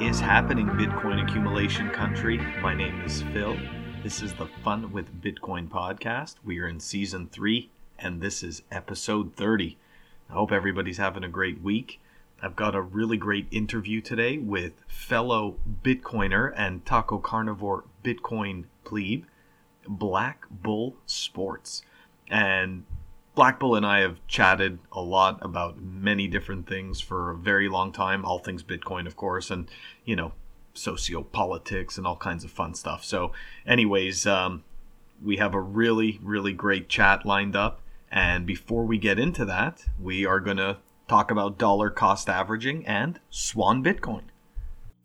is happening, Bitcoin accumulation country? My name is Phil. This is the Fun with Bitcoin podcast. We are in season three, and this is episode 30. I hope everybody's having a great week. I've got a really great interview today with fellow Bitcoiner and taco carnivore Bitcoin plebe, Black Bull Sports. And Black Bull and I have chatted a lot about many different things for a very long time, all things Bitcoin, of course, and, you know, sociopolitics and all kinds of fun stuff. So, anyways, um, we have a really, really great chat lined up. And before we get into that, we are going to talk about dollar cost averaging and Swan Bitcoin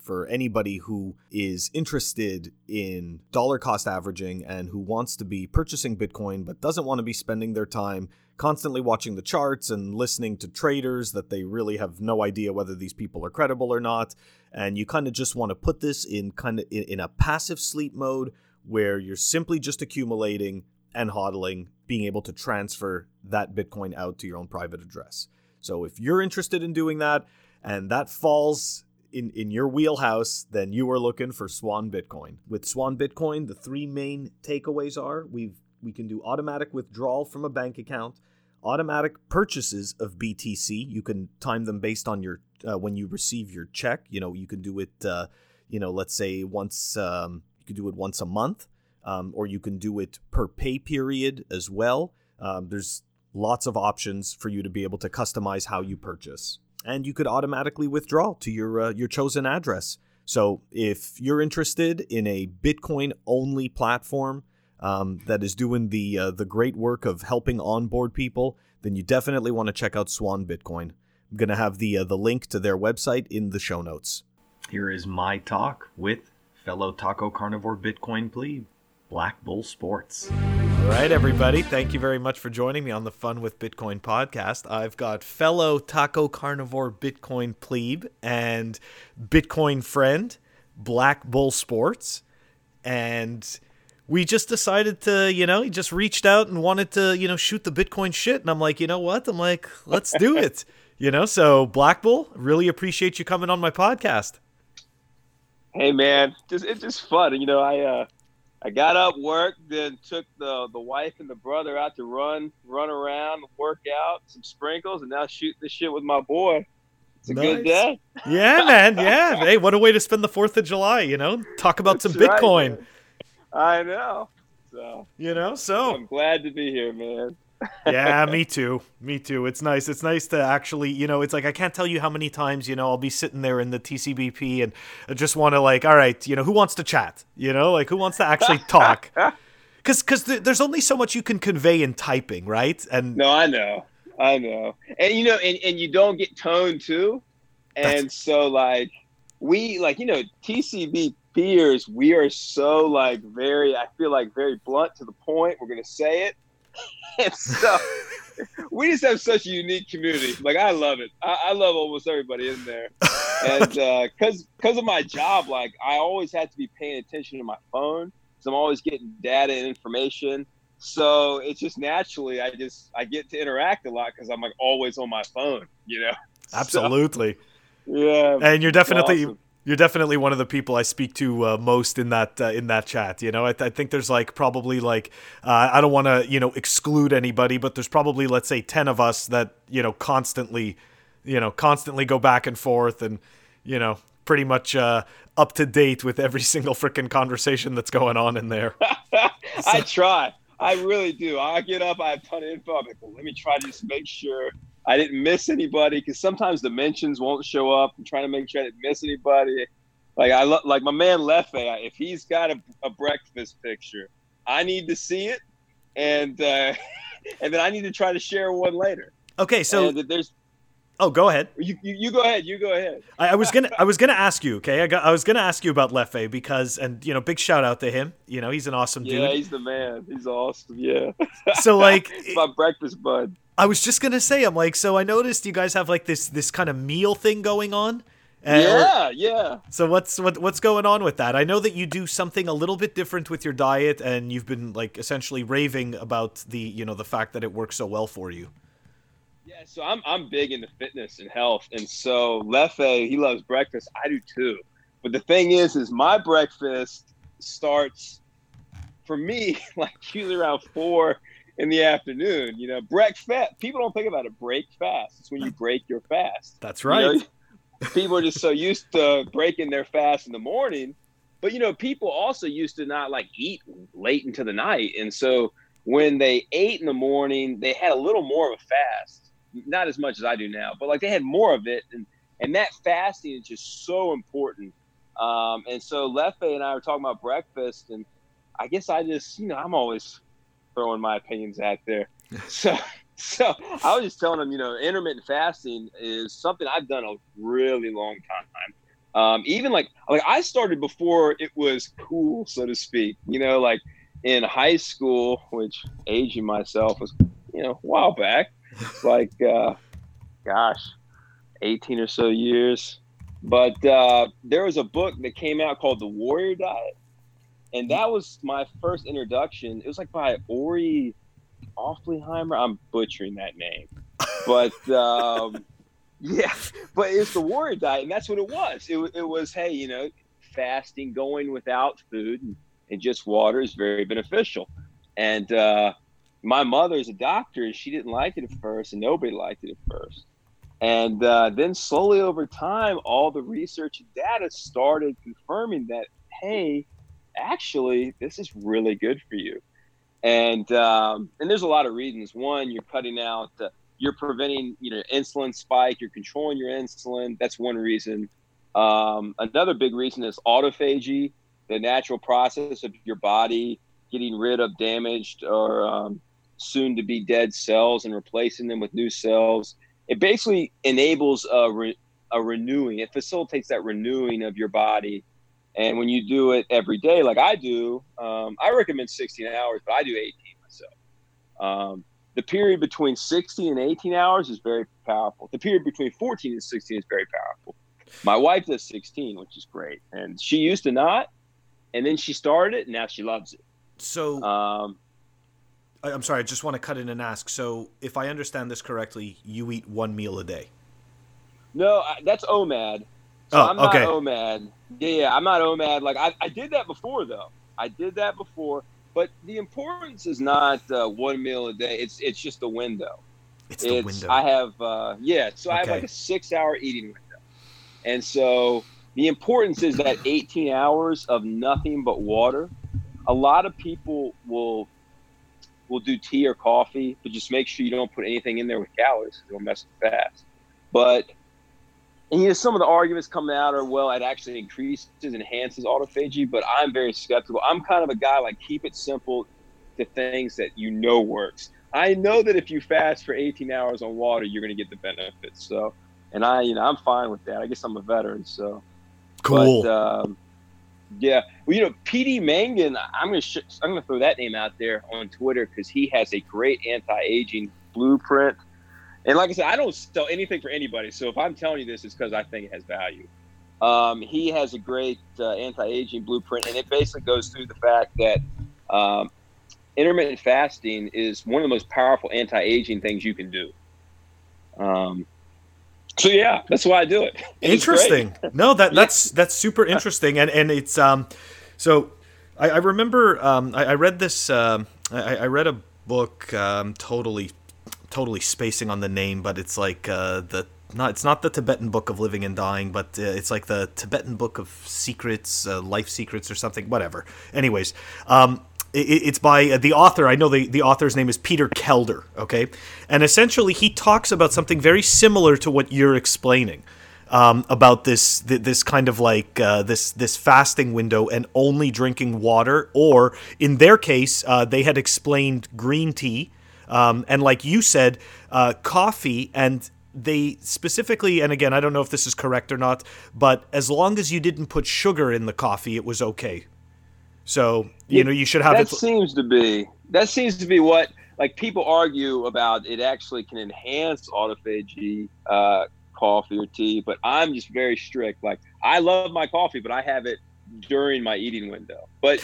for anybody who is interested in dollar cost averaging and who wants to be purchasing Bitcoin but doesn't want to be spending their time constantly watching the charts and listening to traders that they really have no idea whether these people are credible or not. And you kind of just want to put this in kind of in a passive sleep mode where you're simply just accumulating and hodling, being able to transfer that Bitcoin out to your own private address. So if you're interested in doing that and that falls in, in your wheelhouse, then you are looking for Swan Bitcoin. With Swan Bitcoin, the three main takeaways are we've we can do automatic withdrawal from a bank account, automatic purchases of BTC. You can time them based on your uh, when you receive your check. You know, you can do it. Uh, you know, let's say once um, you can do it once a month, um, or you can do it per pay period as well. Um, there's lots of options for you to be able to customize how you purchase and you could automatically withdraw to your uh, your chosen address. So if you're interested in a Bitcoin only platform um, that is doing the uh, the great work of helping onboard people, then you definitely want to check out Swan Bitcoin. I'm gonna have the uh, the link to their website in the show notes. Here is my talk with fellow taco carnivore Bitcoin plebe, Black Bull Sports. All right, everybody. Thank you very much for joining me on the Fun with Bitcoin podcast. I've got fellow taco carnivore Bitcoin plebe and Bitcoin friend, Black Bull Sports. And we just decided to, you know, he just reached out and wanted to, you know, shoot the Bitcoin shit. And I'm like, you know what? I'm like, let's do it. you know, so Black Bull, really appreciate you coming on my podcast. Hey man, just it's just fun. You know, I uh I got up, worked, then took the the wife and the brother out to run, run around, work out, some sprinkles, and now shoot the shit with my boy. It's a nice. good day. Yeah, man. Yeah. hey, what a way to spend the Fourth of July. You know, talk about That's some Bitcoin. I know. So you know, so I'm glad to be here, man yeah, me too. Me too. It's nice. It's nice to actually, you know, it's like I can't tell you how many times, you know, I'll be sitting there in the TCBP and I just want to like, all right, you know, who wants to chat? You know, like who wants to actually talk? Cuz cuz th- there's only so much you can convey in typing, right? And No, I know. I know. And you know, and, and you don't get tone too. And so like we like, you know, TCB peers, we are so like very I feel like very blunt to the point. We're going to say it and so we just have such a unique community. Like I love it. I, I love almost everybody in there, and because uh, because of my job, like I always had to be paying attention to my phone, so I'm always getting data and information. So it's just naturally, I just I get to interact a lot because I'm like always on my phone. You know. Absolutely. So, yeah. And you're definitely awesome you're definitely one of the people I speak to uh, most in that uh, in that chat. You know, I, th- I think there's like probably like uh, I don't want to you know exclude anybody, but there's probably let's say ten of us that you know constantly, you know, constantly go back and forth and you know pretty much uh, up to date with every single freaking conversation that's going on in there. so. I try. I really do. I get up. I have a ton of info. I'm like, well, let me try to just make sure I didn't miss anybody because sometimes the mentions won't show up. I'm trying to make sure I didn't miss anybody. Like I lo- like my man Lefe. If he's got a, a breakfast picture, I need to see it, and uh, and then I need to try to share one later. Okay, so and there's. Oh, go ahead. You, you, you, go ahead. You go ahead. I, I was gonna I was gonna ask you. Okay, I got I was gonna ask you about Lefe because and you know big shout out to him. You know he's an awesome dude. Yeah, he's the man. He's awesome. Yeah. So like my breakfast bud. I was just gonna say, I'm like, so I noticed you guys have like this this kind of meal thing going on. Uh, yeah, yeah. So what's what what's going on with that? I know that you do something a little bit different with your diet, and you've been like essentially raving about the you know the fact that it works so well for you. So I'm I'm big into fitness and health, and so Lefe he loves breakfast. I do too. But the thing is, is my breakfast starts for me like usually around four in the afternoon. You know, breakfast. People don't think about it. Break fast. It's when you break your fast. That's right. You know, people are just so used to breaking their fast in the morning, but you know, people also used to not like eat late into the night, and so when they ate in the morning, they had a little more of a fast. Not as much as I do now, but like they had more of it, and and that fasting is just so important. Um, and so Lefe and I were talking about breakfast, and I guess I just, you know, I'm always throwing my opinions out there. So, so I was just telling him, you know, intermittent fasting is something I've done a really long time. Um, even like, like I started before it was cool, so to speak. You know, like in high school, which aging myself was, you know, a while back, like, uh, gosh, 18 or so years. But uh, there was a book that came out called The Warrior Diet and that was my first introduction. It was like by Ori Offleheimer. I'm butchering that name, but um, yeah, but it's the warrior diet, and that's what it was. It, it was, hey, you know, fasting, going without food, and, and just water is very beneficial. And uh, my mother is a doctor, and she didn't like it at first, and nobody liked it at first. And uh, then slowly over time, all the research and data started confirming that, hey, actually, this is really good for you. And um, and there's a lot of reasons. One, you're cutting out, uh, you're preventing, you know, insulin spike. You're controlling your insulin. That's one reason. Um, another big reason is autophagy, the natural process of your body getting rid of damaged or um, soon to be dead cells and replacing them with new cells. It basically enables a, re- a renewing. It facilitates that renewing of your body and when you do it every day, like I do, um, I recommend 16 hours, but I do 18 myself. Um, the period between 16 and 18 hours is very powerful. The period between 14 and 16 is very powerful. My wife does 16, which is great. And she used to not, and then she started it, and now she loves it. So, um, I'm sorry, I just want to cut in and ask. So, if I understand this correctly, you eat one meal a day? No, that's OMAD. So oh, I'm not okay. OMAD. Yeah, yeah, I'm not OMAD. Like I, I did that before though. I did that before, but the importance is not uh, one meal a day. It's it's just a window. It's the window. I have uh, yeah, so okay. I have like a six hour eating window, and so the importance is that 18 hours of nothing but water. A lot of people will will do tea or coffee, but just make sure you don't put anything in there with calories. It'll mess with fast. But and you know, some of the arguments coming out are, well, it actually increases, enhances autophagy, but I'm very skeptical. I'm kind of a guy like keep it simple to things that you know works. I know that if you fast for 18 hours on water, you're going to get the benefits. So, and I, you know, I'm fine with that. I guess I'm a veteran, so cool. But, um, yeah, well, you know, PD Mangan, I'm gonna sh- I'm gonna throw that name out there on Twitter because he has a great anti-aging blueprint and like I said, I don't sell anything for anybody. So if I'm telling you this, it's because I think it has value. Um, he has a great uh, anti-aging blueprint, and it basically goes through the fact that um, intermittent fasting is one of the most powerful anti-aging things you can do. Um, so yeah, that's why I do it. interesting. no, that that's that's super interesting, and and it's um, so I, I remember um, I, I read this um, I, I read a book um, totally totally spacing on the name, but it's like uh, the not it's not the Tibetan Book of Living and Dying, but uh, it's like the Tibetan Book of Secrets, uh, Life Secrets, or something. Whatever. Anyways, um, it's by uh, the author. I know the the author's name is Peter Kelder. Okay, and essentially he talks about something very similar to what you're explaining. Um, about this this kind of like uh, this this fasting window and only drinking water, or in their case, uh, they had explained green tea um, and like you said, uh, coffee and they specifically, and again, I don't know if this is correct or not, but as long as you didn't put sugar in the coffee, it was okay. So you yeah, know you should have. That it... seems to be that seems to be what like people argue about. It actually can enhance autophagy, uh, coffee or tea, but I'm just very strict. Like I love my coffee, but I have it during my eating window. But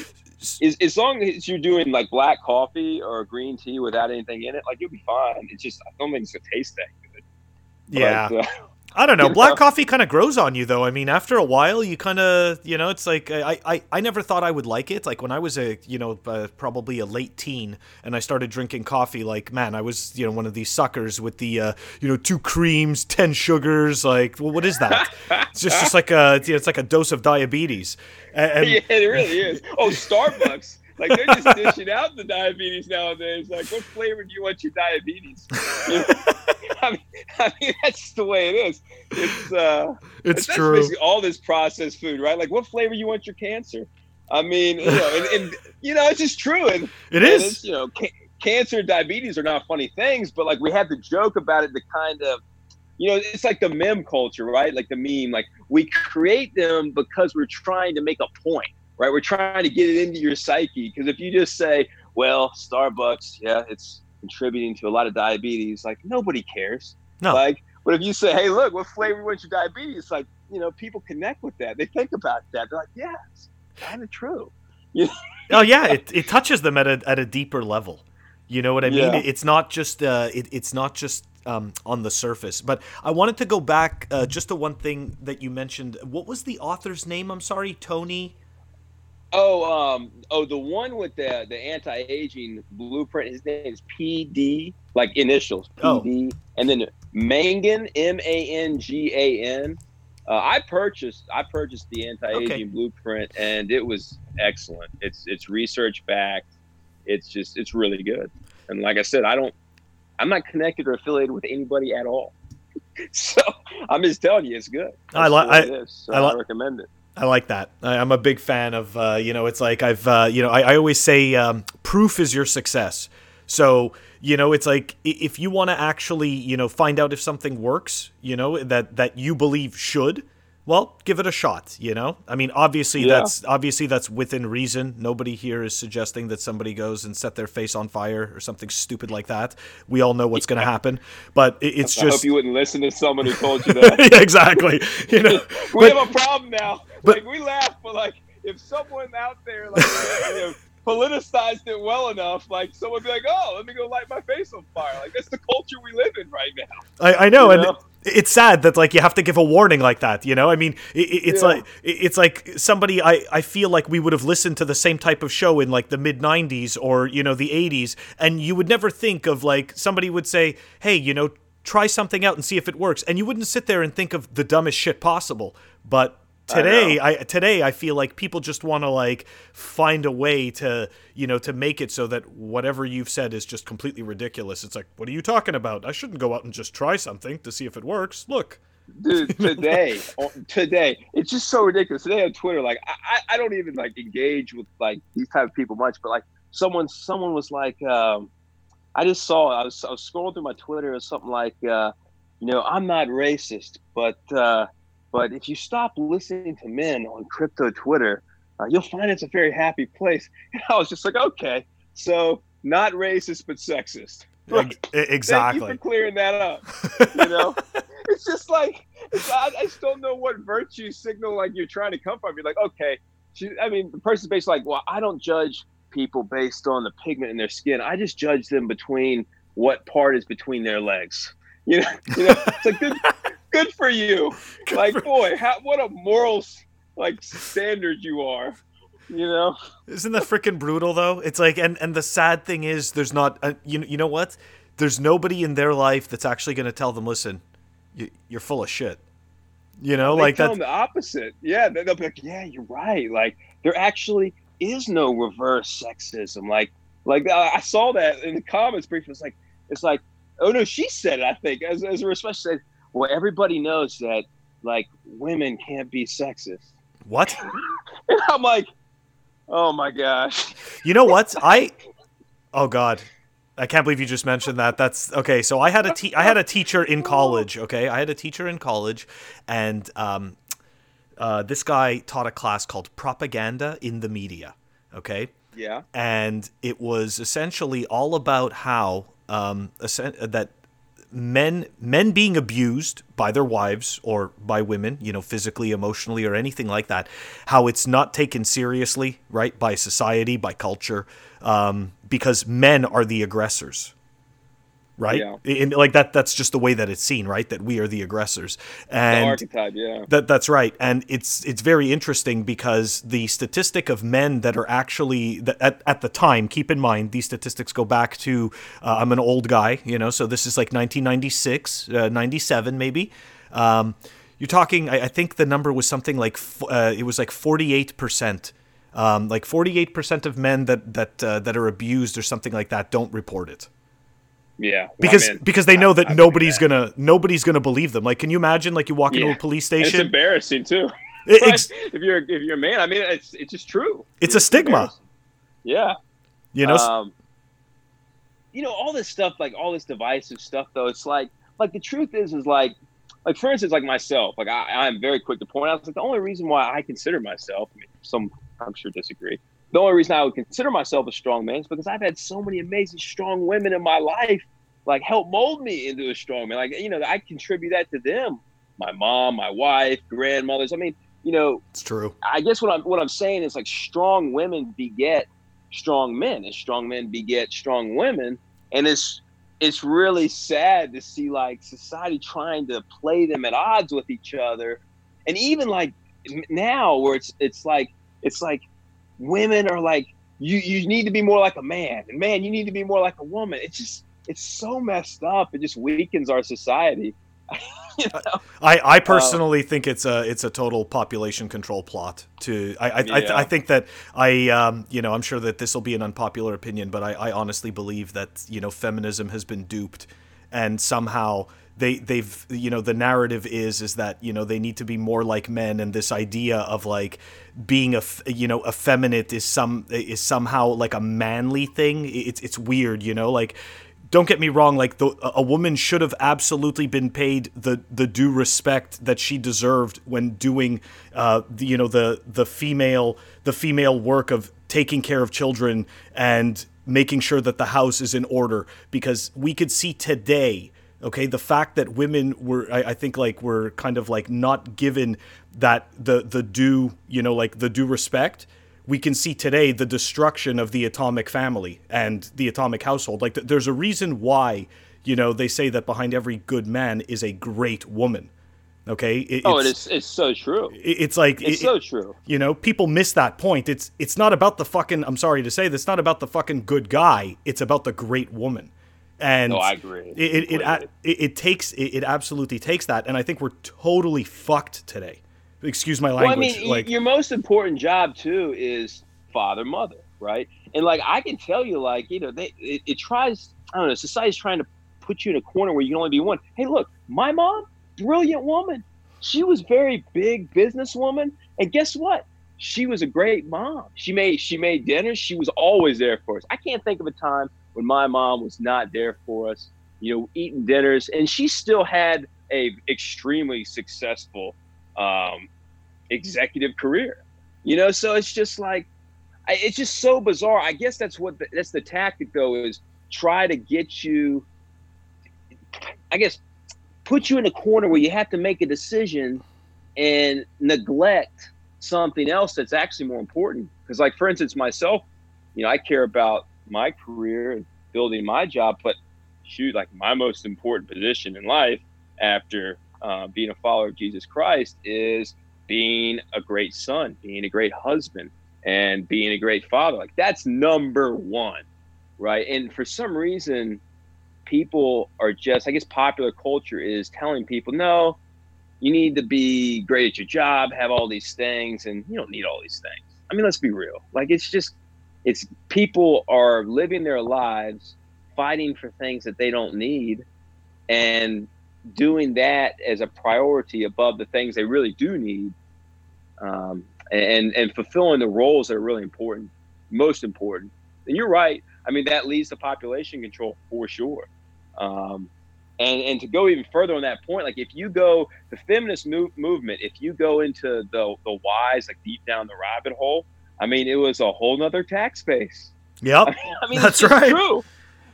as, as long as you're doing like black coffee or green tea without anything in it, like you'll be fine. It's just I don't think it's gonna taste that good. Yeah. But, uh, I don't know. Black coffee kind of grows on you, though. I mean, after a while, you kind of, you know, it's like I, I, I never thought I would like it. Like when I was a, you know, uh, probably a late teen, and I started drinking coffee. Like, man, I was, you know, one of these suckers with the, uh, you know, two creams, ten sugars. Like, well, what is that? it's just, just like a, you know, it's like a dose of diabetes. And, and yeah, it really is. Oh, Starbucks. Like they're just dishing out the diabetes nowadays. Like, what flavor do you want your diabetes? You know? I mean, I mean, that's the way it is. It's uh, it's that's true. basically all this processed food, right? Like, what flavor you want your cancer? I mean, you know, and, and you know, it's just true. And It and is. it's, you know, ca- cancer and diabetes are not funny things, but like we have to joke about it to kind of, you know, it's like the meme culture, right? Like the meme, like we create them because we're trying to make a point, right? We're trying to get it into your psyche. Because if you just say, well, Starbucks, yeah, it's contributing to a lot of diabetes, like nobody cares. No. Like, but if you say, hey, look, what flavor wants your diabetes? Like, you know, people connect with that. They think about that. They're like, yeah, it's kind of true. oh yeah, it, it touches them at a at a deeper level. You know what I mean? Yeah. It- It's not just uh, it, it's not just um, on the surface. But I wanted to go back uh, just to one thing that you mentioned. What was the author's name? I'm sorry, Tony. Oh, um, oh, the one with the the anti aging blueprint. His name is PD, like initials Oh. PD, and then Mangan M A N G A N. Uh, I purchased I purchased the anti aging Okay. blueprint, and it was excellent. It's it's research backed. It's just it's really good. And like I said, I don't I'm not connected or affiliated with anybody at all. so I'm just telling you, it's good. I That's li- the way I- it is. So I I, li- recommend it. I like that. I, I'm a big fan of, uh, you know, it's like I've, uh, you know, I, I always say um, proof is your success. So, you know, it's like if you want to actually, you know, find out if something works, you know, that that you believe should, well, give it a shot. You know, I mean, obviously Yeah. that's obviously that's within reason. Nobody here is suggesting that somebody goes and set their face on fire or something stupid like that. We all know what's going to happen, but it, it's I hope just you wouldn't listen to someone who told you that. yeah, exactly. You know, we But- have a problem now. but- like we laugh, but like if someone out there like you know, politicized it well enough, like someone would be like, "Oh, let me go light my face on fire." Like that's the culture we live in right now. I, I know, You and know? it's sad that like you have to give a warning like that. You know, I mean, it- it's Yeah. like it's like somebody. I I feel like we would have listened to the same type of show in like the mid '90s or you know the '80s, and you would never think of like somebody would say, "Hey, you know." Try something out and see if it works, and you wouldn't sit there and think of the dumbest shit possible. But today, know. I, today I feel like people just want to like find a way to you know to make it so that whatever you've said is just completely ridiculous. It's like, what are you talking about? I shouldn't go out and just try something to see if it works. Look, Dude, today, oh, today, it's just so ridiculous. Today on Twitter, like I, I I don't even like engage with like these type of people much, but like someone, someone was like, um, I just saw, I was, I was scrolling through my Twitter or something like, uh, you know, I'm not racist, but, uh, but if you stop listening to men on crypto Twitter, uh, you'll find it's a very happy place. And I was just like, okay, so not racist but sexist. Like, Ex- Thank you exactly. for clearing that up. You know, it's just like it's, I, I just don't know what virtue signal like you're trying to come from. You're like, okay, she, I mean, the person's basically like, well, I don't judge people based on the pigment in their skin. I just judge them between what part is between their legs. You know, you know, it's like good, good for you. Like, boy, how, what a morals like standard you are. You know, Isn't that freaking brutal though? It's like, and and the sad thing is, there's not. Uh, you you know what? There's nobody in their life that's actually going to tell them, listen, you, you're full of shit. You know, they like tell that. them the opposite. Yeah, they- they'll be like, yeah, you're right. Like there actually is no reverse sexism. Like like I saw that in the comments briefly. It's like it's like oh no, she said it. I think as as a response said, well, everybody knows that like women can't be sexist. What? And I'm like, oh my gosh. You know what? I Oh god. I can't believe you just mentioned that. That's okay. So I had a te- I had a teacher in college, okay? I had a teacher in college and um uh, this guy taught a class called propaganda in the media, okay? Yeah. and it was essentially all about how um, essen- that men men being abused by their wives or by women, you know, physically, emotionally, or anything like that, how it's not taken seriously, right, by society, by culture, um, because men are the aggressors. Right? Yeah. In, like that that's just the way that it's seen, right? That we are the aggressors. And the archetype, yeah. That that's right. And it's it's very interesting because the statistic of men that are actually that at, at the time, keep in mind these statistics go back to uh, I'm an old guy, you know, so this is like 1996, uh, 97 maybe. Um, you're talking I, I, think the number was something like uh, it was like 48%. Um, like 48% of men that that uh, that are abused or something like that don't report it. Yeah, well, because I mean, because they know that I, I nobody's gonna nobody's gonna believe them. Like, can you imagine? Like, you walk yeah. into a police station. It's embarrassing too. It, ex- if you're if you're a man, I mean, it's it's just true. It's, it's a stigma. Yeah. You know. Um, you know all this stuff, like all this divisive stuff, though. It's like like the truth is is like like for instance, like myself, like I, I'm very quick to point out like the only reason why I consider myself, I mean, some I'm sure disagree, the only reason I would consider myself a strong man is because I've had so many amazing strong women in my life, like help mold me into a strong man. Like you know, I contribute that to them. My mom, my wife, grandmothers. I mean, you know, it's true. I guess what I'm what I'm saying is like strong women beget strong men, and strong men beget strong women, and it's it's really sad to see like society trying to play them at odds with each other, and even like now where it's it's like it's like women are like you you need to be more like a man and man you need to be more like a woman it's just it's so messed up it just weakens our society you know? I, I personally um, think it's a it's a total population control plot. To I I, yeah. I, I, think that I um you know I'm sure that this will be an unpopular opinion, but I, I honestly believe that you know feminism has been duped, and somehow they they've you know the narrative is is that you know they need to be more like men and this idea of like being a you know effeminate is some is somehow like a manly thing. It's it's weird you know? Like don't get me wrong like the, a woman should have absolutely been paid the the due respect that she deserved when doing uh the, you know the the female the female work of taking care of children and making sure that the house is in order. Because we could see today okay? The fact that women were I, I, think like were kind of like not given that the the due you know like the due respect we can see today the destruction of the atomic family and the atomic household. Like there's a reason why you know they say that behind every good man is a great woman okay? Oh, it, oh it's, it's so true. It's like it's it, so true. you know people miss that point. It's it's not about the fucking i'm sorry to say this not about the fucking good guy it's about the great woman and no, I agree. It it, it, it, takes it, it, absolutely takes that, and I think we're totally fucked today. Excuse my language. Well, I mean, like, your most important job too is father mother, right? And like I can tell you, like you know, they it, it tries. I don't know. Society's trying to put you in a corner where you can only be one. Hey, look, my mom, brilliant woman. She was very big businesswoman, and guess what? She was a great mom. She made she made dinners. She was always there for us. I can't think of a time when my mom was not there for us, you know, eating dinners, and she still had a extremely successful um, executive career. You know, so it's just like it's just so bizarre. I guess that's what the, that's the tactic though is try to get you. I guess put you in a corner where you have to make a decision and neglect something else that's actually more important. Because, like for instance, myself, you know, I care about my career and building my job. But shoot, like my most important position in life after uh, being a follower of Jesus Christ is being a great son, being a great husband, and being a great father. Like that's number one, right? And for some reason, people are just, I guess, popular culture is telling people, no, you need to be great at your job, have all these things, and you don't need all these things. I mean, let's be real. Like it's just it's people are living their lives fighting for things that they don't need and doing that as a priority above the things they really do need um, and and fulfilling the roles that are really important most important. And you're right. I mean that leads to population control for sure. Um, and and to go even further on that point like if you go the feminist move, movement if you go into the the whys like deep down the rabbit hole I mean, it was a whole nother tax base. Yep, I mean, I mean that's right. True.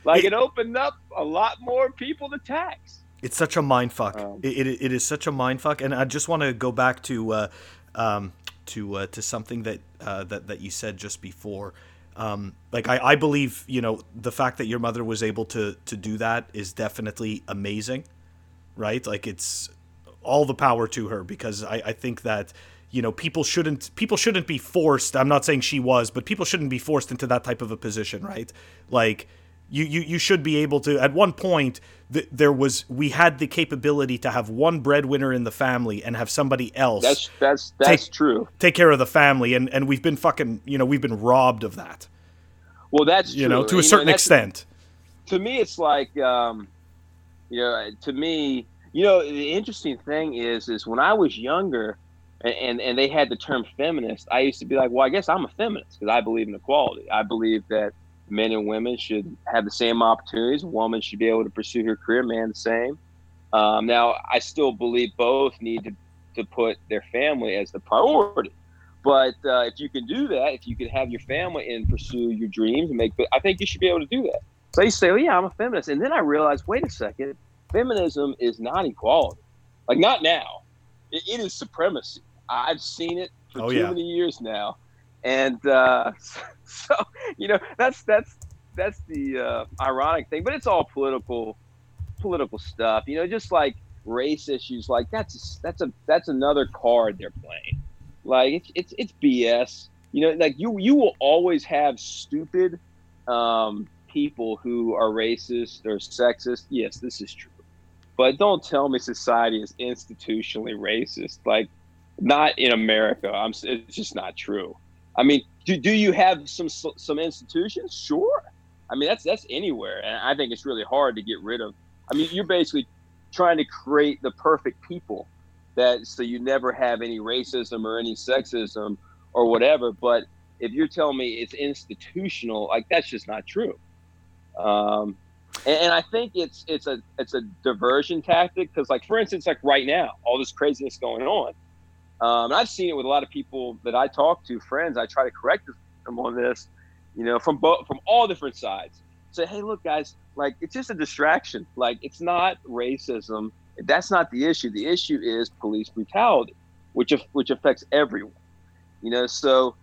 Like it, it, opened up a lot more people to tax. It's such a mind fuck. Um, it, it, it is such a mind fuck, and I just want to go back to uh, um, to uh, to something that uh, that that you said just before. Um, like I, I believe, you know, the fact that your mother was able to to do that is definitely amazing, right? Like it's all the power to her because I, I think that you know people shouldn't people shouldn't be forced i'm not saying she was but people shouldn't be forced into that type of a position right like you you, you should be able to at one point th- there was we had the capability to have one breadwinner in the family and have somebody else That's that's that's Take- true. take care of the family and and we've been fucking you know we've been robbed of that Well, that's you true. know to a certain that's- extent to me it's like um you know to me you know the interesting thing is is when i was younger and and, they had the term feminist i used to be like well i guess i'm a feminist because i believe in equality i believe that men and women should have the same opportunities a woman should be able to pursue her career man the same um, now i still believe both need to, to put their family as the priority but uh, if you can do that if you can have your family and pursue your dreams and make i think you should be able to do that so to say, well, yeah, I'm a feminist. And then I realized, wait a second, feminism is not equality. Like, not now. It, it is supremacy. I've seen it for Oh, too yeah. many years now. And uh, so, you know, that's that's that's the uh, ironic thing. But it's all political political stuff. You know, just like race issues, like that's that's a that's another card they're playing. Like it's it's, it's BS. You know, like you you will always have stupid um, people who are racist or sexist. Yes, this is true. But don't tell me society is institutionally racist. Like, not in America. I'm. It's just not true. I mean, do, do you have some some institutions? Sure. I mean, that's that's anywhere, and I think it's really hard to get rid of. I mean, you're basically trying to create the perfect people that so you never have any racism or any sexism or whatever. But if you're telling me it's institutional, like that's just not true. Um, and, and I think it's it's a it's a diversion tactic because, like for instance, like right now, all this craziness going on. Um, and I've seen it with a lot of people that I talk to, friends. I try to correct them on this, you know, from both from all different sides. Say, hey, look, guys, like it's just a distraction. Like it's not racism. That's not the issue. The issue is police brutality, which which affects everyone. You know, so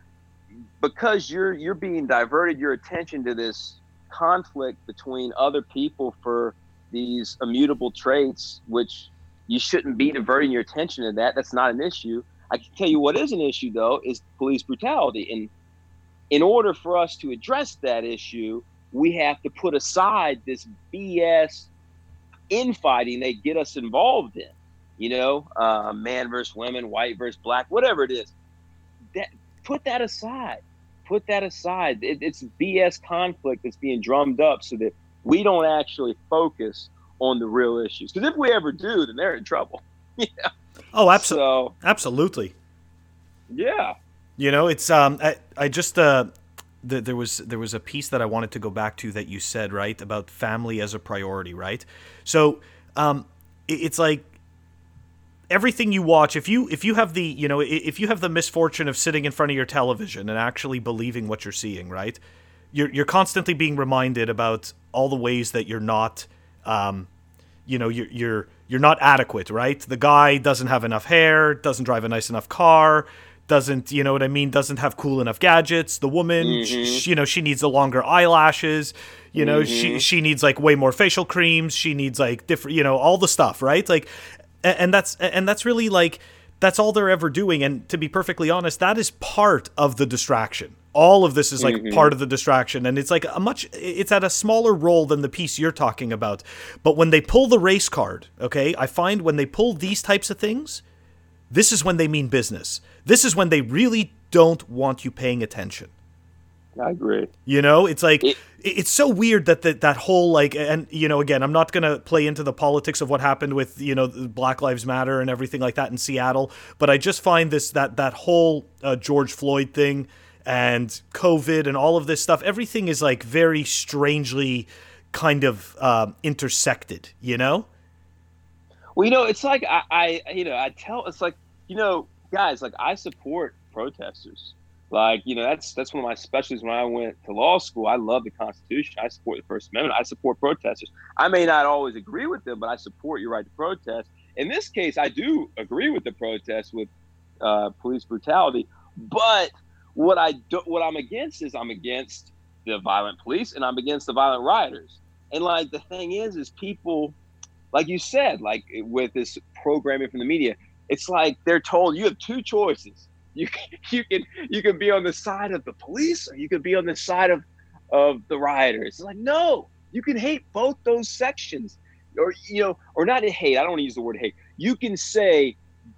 because you're you're being diverted your attention to this conflict between other people for these immutable traits, which you shouldn't be diverting your attention to that. That's not an issue. I can tell you what is an issue though is police brutality. And in order for us to address that issue, we have to put aside this BS infighting they get us involved in. You know, uh, man versus women, white versus black, whatever it is. That put that aside. Put that aside. It, it's BS conflict that's being drummed up so that we don't actually focus on the real issues. Because if we ever do, then they're in trouble. Yeah. Oh absolutely So absolutely yeah, You know, it's um, I, I just uh, th- there was there was a piece that I wanted to go back to that you said right about family as a priority, right? So, um, it, it's like everything you watch. If you if you have the you know if you have the misfortune of sitting in front of your television and actually believing what you're seeing, right? You're you're constantly being reminded about all the ways that you're not. Um, you know you're you're you're not adequate right? The guy doesn't have enough hair doesn't drive a nice enough car doesn't you know what i mean doesn't have cool enough gadgets. The woman sh- mm-hmm. sh- you know she needs the longer eyelashes you know she mm-hmm. she needs like way more facial creams she needs like different you know all the stuff right? Like and that's and that's really like that's all they're ever doing. And to be perfectly honest that is part of the distraction all of this is like part of the distraction and it's like a much it's at a smaller role than the piece you're talking about. But when they pull the race card okay i find when they pull these types of things this is when they mean business. This is when they really don't want you paying attention. I agree. you know, it's like It- it, it's so weird that that that whole like and you know again, I'm not gonna play into the politics of what happened with you know Black Lives Matter and everything like that in Seattle, but I just find this that that whole uh, George Floyd thing and COVID and all of this stuff, everything is like very strangely kind of um, intersected, you know. Well, you know, it's like I, I, you know, I tell it's like you know, guys, like I support protesters. Like you know, that's that's one of my specialties. When I went to law school, I love the Constitution. I support the First Amendment. I support protesters. I may not always agree with them, but I support your right to protest. In this case, I do agree with the protest with uh, police brutality. But what I do, what I'm against is I'm against the violent police and I'm against the violent rioters. And like the thing is, is people, like you said, like with this programming from the media, it's like they're told you have two choices. You you can you can be on the side of the police or you can be on the side of of the rioters. It's like no, you can hate both those sections, or you know, or not hate. I don't want to use the word hate. You can say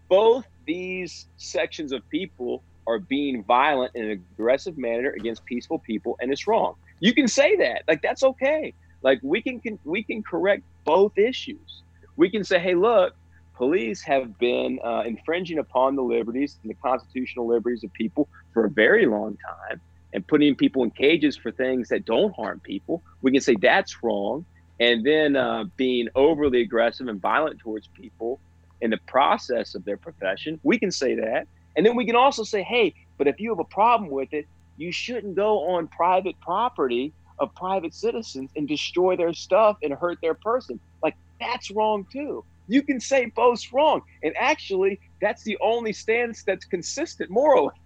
both these sections of people are being violent in an aggressive manner against peaceful people, and it's wrong. You can say that. Like that's okay. Like we can, can we can correct both issues. We can say, hey, look, police have been uh, infringing upon the liberties and the constitutional liberties of people for a very long time and putting people in cages for things that don't harm people. We can say that's wrong. And then uh, being overly aggressive and violent towards people in the process of their profession, we can say that. And then we can also say, hey, but if you have a problem with it, you shouldn't go on private property of private citizens and destroy their stuff and hurt their person. Like that's wrong too. You can say both's wrong. And actually, that's the only stance that's consistent morally.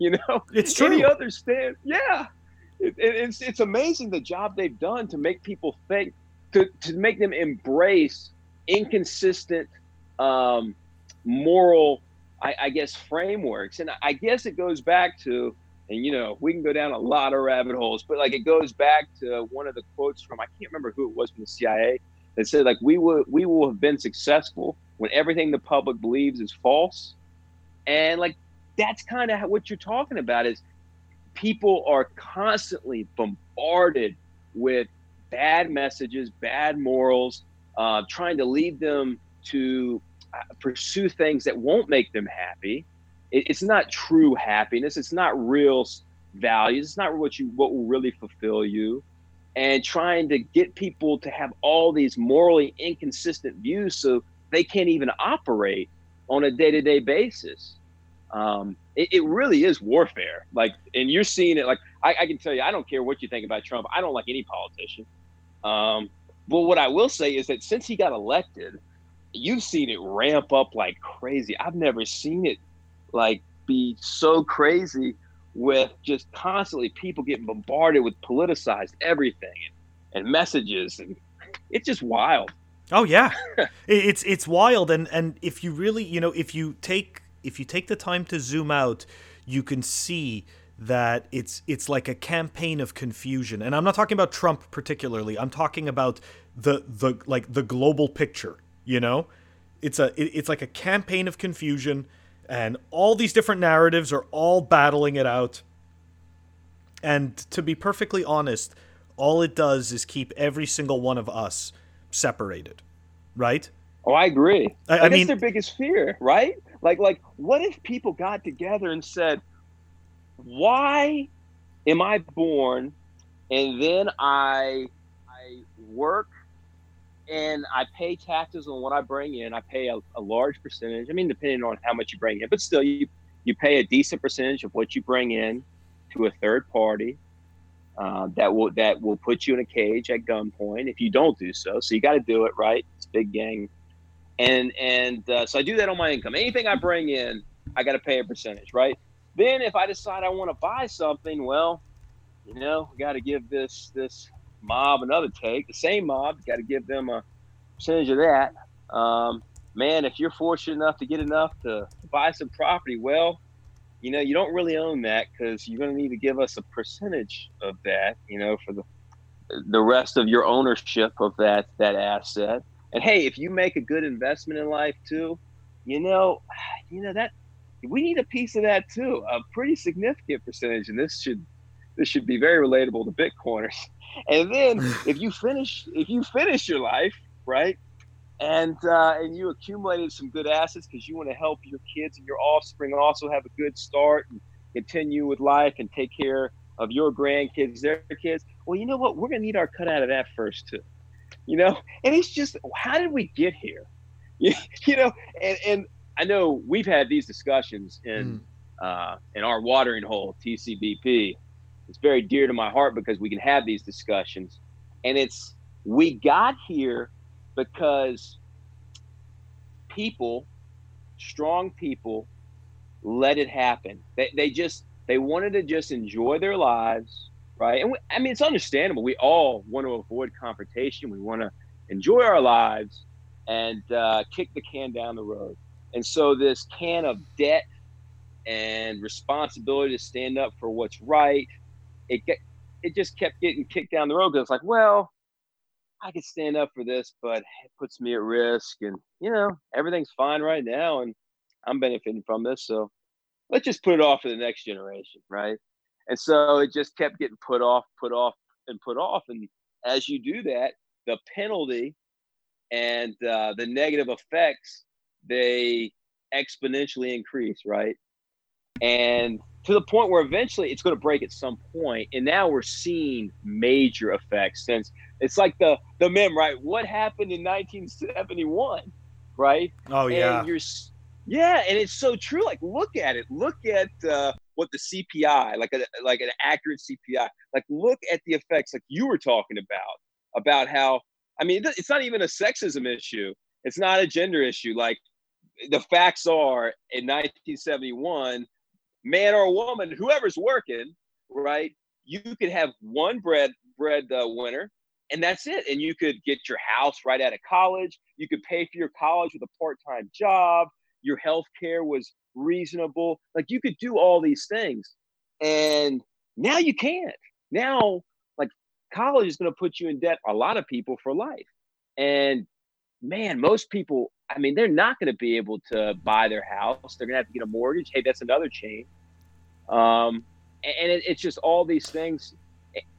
You know, it's true. Any other stance, yeah. It, it, it's it's amazing the job they've done to make people think to to make them embrace inconsistent um, moral, I, I guess, frameworks. And I guess it goes back to and you know we can go down a lot of rabbit holes but like it goes back to one of the quotes from i can't remember who it was from the cia that said like we will we will have been successful when everything the public believes is false and like that's kind of what you're talking about is people are constantly bombarded with bad messages bad morals uh, trying to lead them to pursue things that won't make them happy. It, it's not true happiness. It's not real values. It's not what you what will really fulfill you. And trying to get people to have all these morally inconsistent views so they can't even operate on a day-to-day basis. Um, it, it, really is warfare. Like and you're seeing it like I, I, can tell you i don't care what you think about trump. I don't like any politician. Um, but what i will say is that since he got elected you've seen it ramp up like crazy. I've never seen it like be so crazy with just constantly people getting bombarded with politicized everything and, and messages and it's just wild. Oh yeah. It's it's wild. And and if you really you know if you take if you take the time to zoom out you can see that it's it's like a campaign of confusion. And i'm not talking about trump particularly. I'm talking about the the like the global picture you know it's a it, it's like a campaign of confusion and all these different narratives are all battling it out. And to be perfectly honest, all it does is keep every single one of us separated, right? Oh, I agree. I, I mean, their biggest fear, right? Like, like, what if people got together and said, "Why am I born?" And then I, I work and I pay taxes on what I bring in. I pay a, a, large percentage. I mean, depending on how much you bring in, but still, you you pay a decent percentage of what you bring in to a third party uh, that will that will put you in a cage at gunpoint if you don't do so. So you got to do it right. It's big gang, and and uh, so I do that on my income. Anything I bring in, I got to pay a percentage, right? Then if I decide I want to buy something, well, you know, got to give this this mob another take. The same mob, got to give them a percentage of that. Um, man, if you're fortunate enough to get enough to, buy some property, well, you know, you don't really own that because you're going to need to give us a percentage of that, you know, for the the rest of your ownership of that that asset. And hey, if you make a good investment in life too, you know, you know that we need a piece of that too, a pretty significant percentage. And this should this should be very relatable to Bitcoiners. And then if you finish if you finish your life, right? And uh, and you accumulated some good assets because you want to help your kids and your offspring also have a good start and continue with life and take care of your grandkids, their kids. Well, you know what? We're gonna need our cut out of that first too. You know, and it's just how did we get here? You, you know, and, and I know we've had these discussions in mm. uh, in our watering hole, TCBP, it's very dear to my heart because we can have these discussions. And it's we got here because people, strong people, let it happen. They, they just They wanted to just enjoy their lives, right? And we, I mean, it's understandable. We all want to avoid confrontation. We want to enjoy our lives and uh, kick the can down the road. And so this can of debt and responsibility to stand up for what's right, it get, it just kept getting kicked down the road because it's like, well, I could stand up for this, but it puts me at risk, and you know everything's fine right now, and I'm benefiting from this, so let's just put it off for the next generation, right? And so it just kept getting put off, put off, and put off, and as you do that, the penalty and uh, the negative effects they exponentially increase, right? And to the point where eventually it's going to break at some point, and now we're seeing major effects since it's like the the mem, right? What happened in 1971, right? Oh yeah, and you're yeah, and it's so true. Like, look at it. Look at uh, what the CPI, like a like an accurate CPI. Like, look at the effects, like you were talking about, about how I mean, it's not even a sexism issue. It's not a gender issue. Like, the facts are in 1971, man or woman, whoever's working, right? You could have one bread bread uh, winner, and that's it. And you could get your house right out of college. You could pay for your college with a part time job. Your health care was reasonable. Like you could do all these things. And now you can't. Now, like college is going to put you in debt, a lot of people for life. And man, most people, I mean, they're not going to be able to buy their house. They're going to have to get a mortgage. Hey, that's another chain. Um, and it, it's just all these things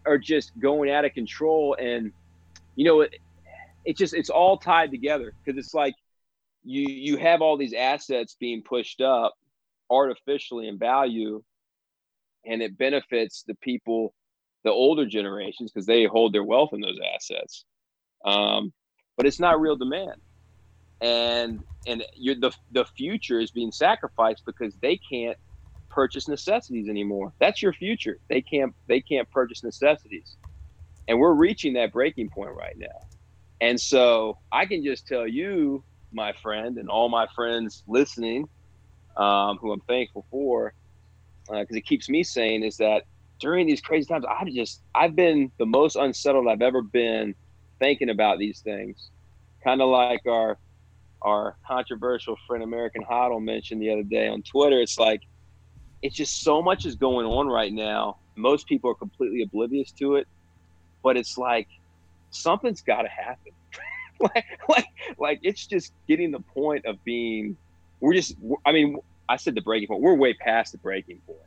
are just going out of control. And, you know, it, it just, it's all tied together because it's like you, you have all these assets being pushed up artificially in value and it benefits the people, the older generations, because they hold their wealth in those assets. Um, but it's not real demand and and you're the the future is being sacrificed because they can't purchase necessities anymore. That's your future. They can't they can't purchase necessities. And we're reaching that breaking point right now. And so I can just tell you, my friend, and all my friends listening, um, who I'm thankful for, because uh, it keeps me sane, is that during these crazy times, I've just I've been the most unsettled I've ever been thinking about these things. Kind of like our our controversial friend American HODL mentioned the other day on Twitter. It's like it's just so much is going on right now. Most people are completely oblivious to it, but it's like something's got to happen. like, like, like it's just getting the point of being. We're just. I mean, I said the breaking point. We're way past the breaking point.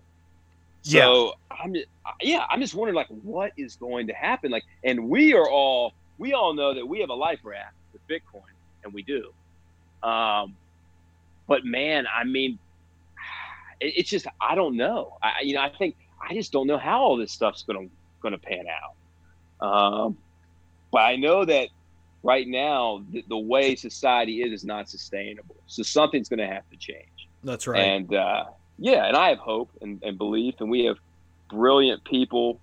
So yeah. I'm just, yeah, I'm just wondering like what is going to happen. Like, and we are all we all know that we have a life raft with Bitcoin, and we do. Um, but man, I mean, it, it's just I don't know. I you know I think I just don't know how all this stuff's gonna gonna pan out. Um, but I know that right now the, the, way society is is not sustainable. So something's gonna have to change. That's right. And uh, yeah, and I have hope and, and belief, and we have brilliant people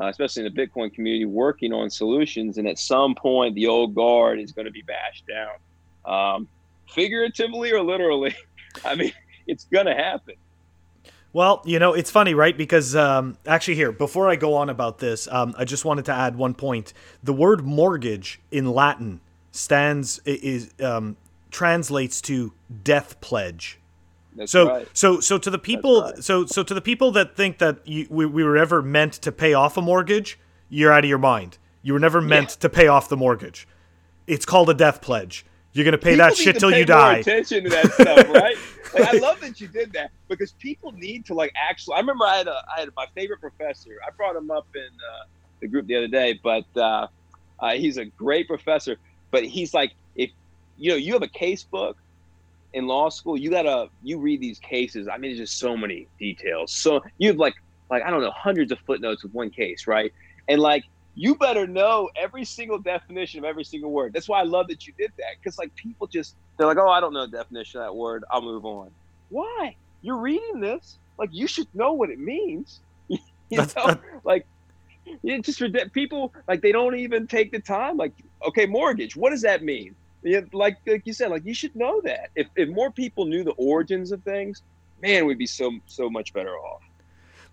uh, especially in the Bitcoin community, working on solutions. And at some point, the old guard is going to be bashed down, um, figuratively or literally. I mean, it's going to happen. Well, you know, it's funny, right? Because um, actually, here, before I go on about this, um, I just wanted to add one point. The word mortgage in Latin stands is um, translates to death pledge. That's so right. so so to the people right. so so to the people that think that you, we, we were ever meant to pay off a mortgage, you're out of your mind. You were never meant yeah. to pay off the mortgage. It's called a death pledge. You're gonna pay people that shit till you die. attention to that stuff, right? like, I love that you did that because people need to like actually. I remember I had a I had my favorite professor. I brought him up in uh, the group the other day, but uh, uh, he's a great professor. But he's like, if you know, you have a case book in law school, you gotta you read these cases. I mean, there's just so many details. So you have like like I don't know hundreds of footnotes with one case, right? And like you better know every single definition of every single word. That's why I love that you did that because like people just they're like, oh, I don't know the definition of that word. I'll move on. Why? You're reading this. Like you should know what it means. you know, like it's just people like they don't even take the time. Like, okay, mortgage. What does that mean? Yeah, like like you said, like you should know that. If if more people knew the origins of things, man, we'd be so so much better off.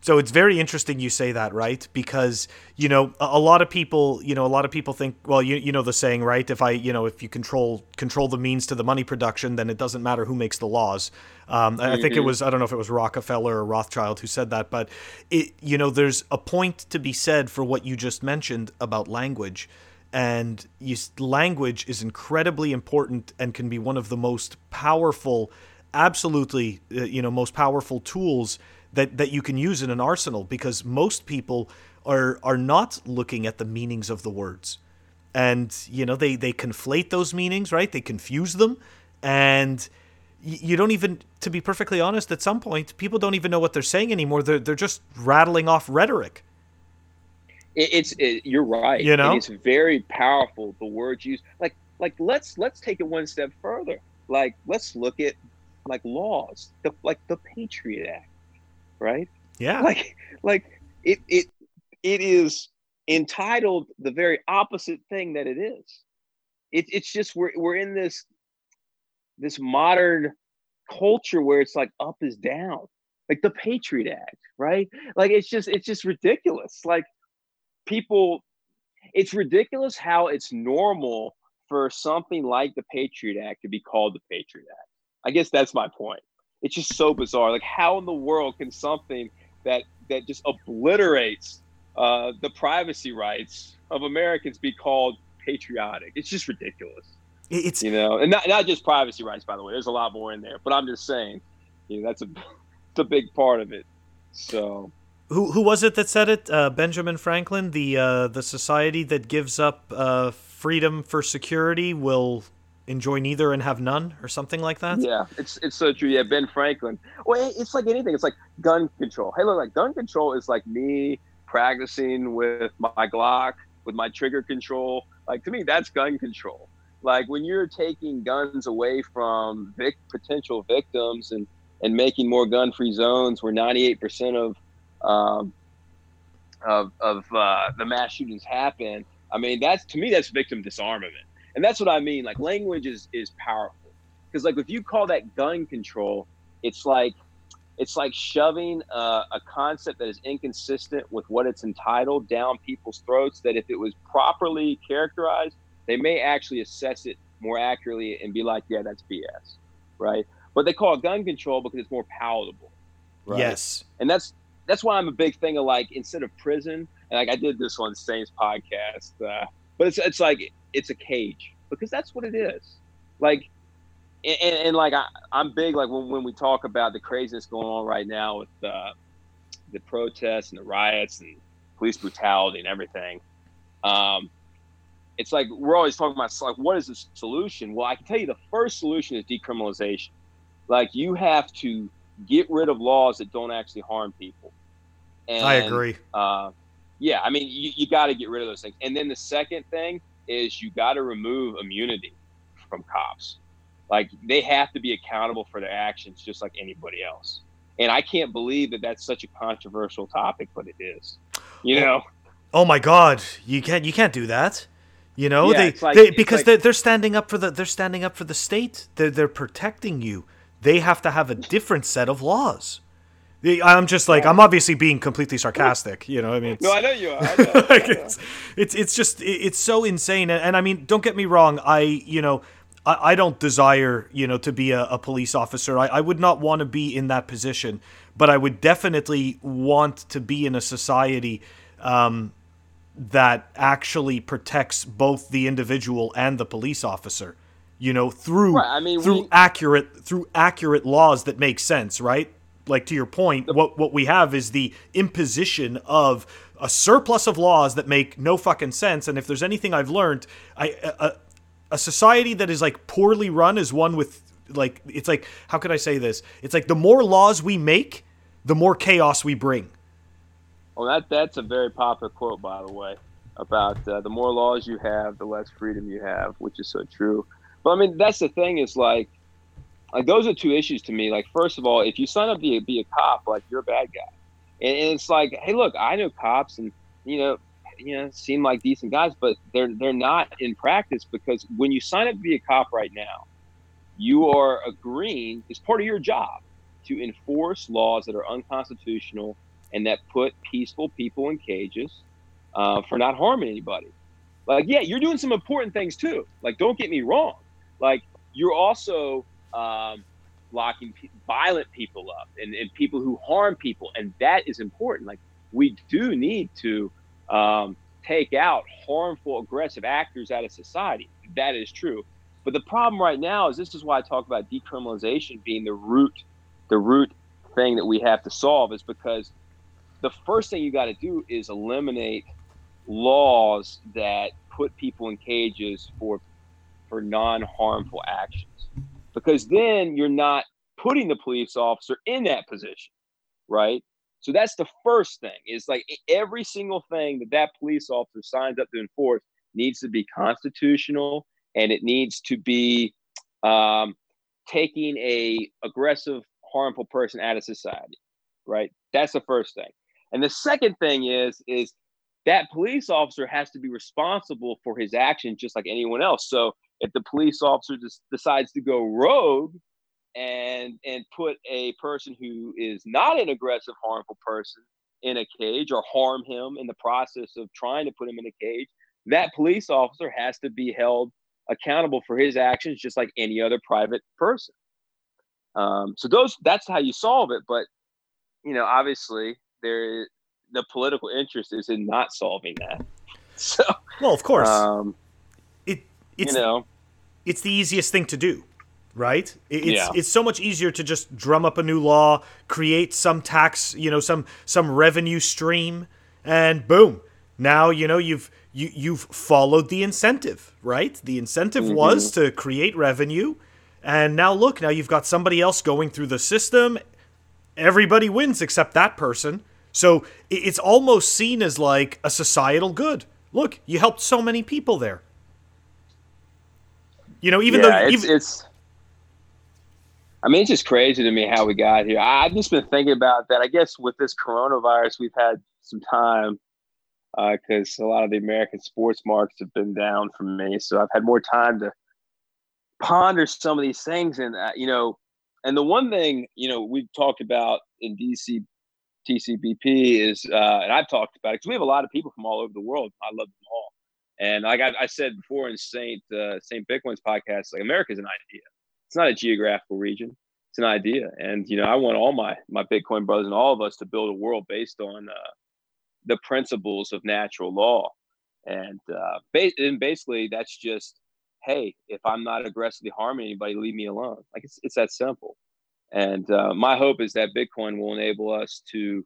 So it's very interesting you say that, right? Because you know a, a, lot of people, you know, a lot of people think, well, you you know the saying, right? If I, you know, if you control control the means to the money production, then it doesn't matter who makes the laws. Um, mm-hmm. I think it mm-hmm. was I don't know if it was Rockefeller or Rothschild who said that, but it, you know, there's a point to be said for what you just mentioned about language and you, language is incredibly important and can be one of the most powerful absolutely uh, you know most powerful tools that that you can use in an arsenal because most people are are not looking at the meanings of the words. And you know they they conflate those meanings right? They confuse them. And you don't even to be perfectly honest at some point people don't even know what they're saying anymore. They're, they're just rattling off rhetoric it's it, you're right you know it's very powerful the words used like like let's let's take it one step further like let's look at like laws, the, like the Patriot Act, right? Yeah. Like like it it it is entitled the very opposite thing that it is. It, it's just we're we're in this this modern culture where it's like up is down, like the Patriot Act, right? Like it's just it's just ridiculous. Like people, it's ridiculous how it's normal for something like the Patriot Act to be called the Patriot Act. I guess that's my point. It's just so bizarre. Like, how in the world can something that that just obliterates uh, the privacy rights of Americans be called patriotic? It's just ridiculous. It's you know, and not not just privacy rights, by the way. There's a lot more in there, but I'm just saying, you know, that's a it's a big part of it. So. Who, who was it that said it? Uh, Benjamin Franklin. The uh, the society that gives up uh, freedom for security will enjoy neither and have none or something like that? Yeah it's it's so true. Yeah ben franklin. Well it's like anything. It's like gun control. Hey look like gun control is like me practicing with my glock with my trigger control. Like to me that's gun control. Like when you're taking guns away from vic- potential victims and and making more gun free zones where 98% of um, of, of uh, the mass shootings happen i mean that's to me that's victim disarmament and that's what I mean. Like language is is powerful because like if you call that gun control, it's like it's like shoving a, a concept that is inconsistent with what it's entitled down people's throats. That if it was properly characterized, they may actually assess it more accurately and be like, yeah, that's BS, right? But they call it gun control because it's more palatable. Right? Yes, and that's that's why I'm a big thing of like instead of prison, and like I did this on Saints podcast, uh, but it's it's like it's a cage because that's what it is. Like, and, and, like I, I'm big like when, when we talk about the craziness going on right now with uh, the protests and the riots and police brutality and everything. Um, it's like we're always talking about like what is the solution? Well, I can tell you the first solution is decriminalization. Like you have to get rid of laws that don't actually harm people. And, I agree. Uh, yeah, I mean you, you got to get rid of those things. And then the second thing is you got to remove immunity from cops. Like they have to be accountable for their actions just like anybody else. And I can't believe that that's such a controversial topic, but it is. You know. Oh my God, you can't you can't do that. You know yeah, they, like, they because like, they're, they're standing up for the they're standing up for the state. They're they're protecting you. They have to have a different set of laws. I'm just like I'm obviously being completely sarcastic, you know. I mean, no, I know you are. Know, like It's, it's it's just it's so insane, and, and, I mean, don't get me wrong. I you know I, I don't desire you know to be a, a police officer. I, I would not want to be in that position, but I would definitely want to be in a society um, that actually protects both the individual and the police officer. You know, through right, I mean, through we, accurate through accurate laws that make sense, right? Like to your point, what what we have is the imposition of a surplus of laws that make no fucking sense. And if there's anything I've learned, I a, a society that is like poorly run is one with like it's like how could I say this? It's like the more laws we make, the more chaos we bring. Well, that that's a very popular quote, by the way, about uh, the more laws you have, the less freedom you have, which is so true. But I mean, that's the thing is like like those are two issues to me. Like first of all, if you sign up to be a, cop, like you're a bad guy, and, and, it's like, hey, look, I know cops, and you know, you know, seem like decent guys, but they're they're not in practice because when you sign up to be a cop right now, you are agreeing it's part of your job to enforce laws that are unconstitutional and that put peaceful people in cages uh, for not harming anybody. Like, yeah, you're doing some important things too. Like, don't get me wrong. Like, you're also um, locking p- violent people up and, and people who harm people, and that is important. Like, we do need to um, take out harmful, aggressive actors out of society. That is true. But the problem right now is this is why I talk about decriminalization being the root, the root thing that we have to solve is because the first thing you got to do is eliminate laws that put people in cages for for non-harmful actions because then you're not putting the police officer in that position right? So that's the first thing is like every single thing that that police officer signs up to enforce needs to be constitutional and it needs to be um, taking a aggressive harmful person out of society right? That's the first thing. And the second thing is is that police officer has to be responsible for his actions just like anyone else. So if the police officer just decides to go rogue and and put a person who is not an aggressive, harmful person in a cage or harm him in the process of trying to put him in a cage, that police officer has to be held accountable for his actions just like any other private person. Um, so those that's how you solve it. But you know, obviously there the political interest is in not solving that. So well, of course, um, it's you know it's the easiest thing to do, right? It's yeah. it's so much easier to just drum up a new law, create some tax, you know, some some revenue stream, and boom, now you know you've you you've followed the incentive, right? The incentive mm-hmm. was to create revenue, and now look, now you've got somebody else going through the system. Everybody wins except that person so it's almost seen as like a societal good. Look, you helped so many people there. You know, even yeah, though it's, even, it's, I mean, it's just crazy to me how we got here. I've just been thinking about that. I guess with this coronavirus, we've had some time because uh, a lot of the American sports markets have been down for me. So I've had more time to ponder some of these things. And, uh, you know, and the one thing, you know, we've talked about in DC TCBP is, uh, and I've talked about it because we have a lot of people from all over the world. I love them all. And like I, I said before in Saint uh, Saint Bitcoin's podcast, like America is an idea. It's not a geographical region. It's an idea. And you know, I want all my my Bitcoin brothers and all of us to build a world based on uh, the principles of natural law. And uh, ba- and basically, that's just, hey, if I'm not aggressively harming anybody, leave me alone. Like it's it's that simple. And uh, my hope is that Bitcoin will enable us to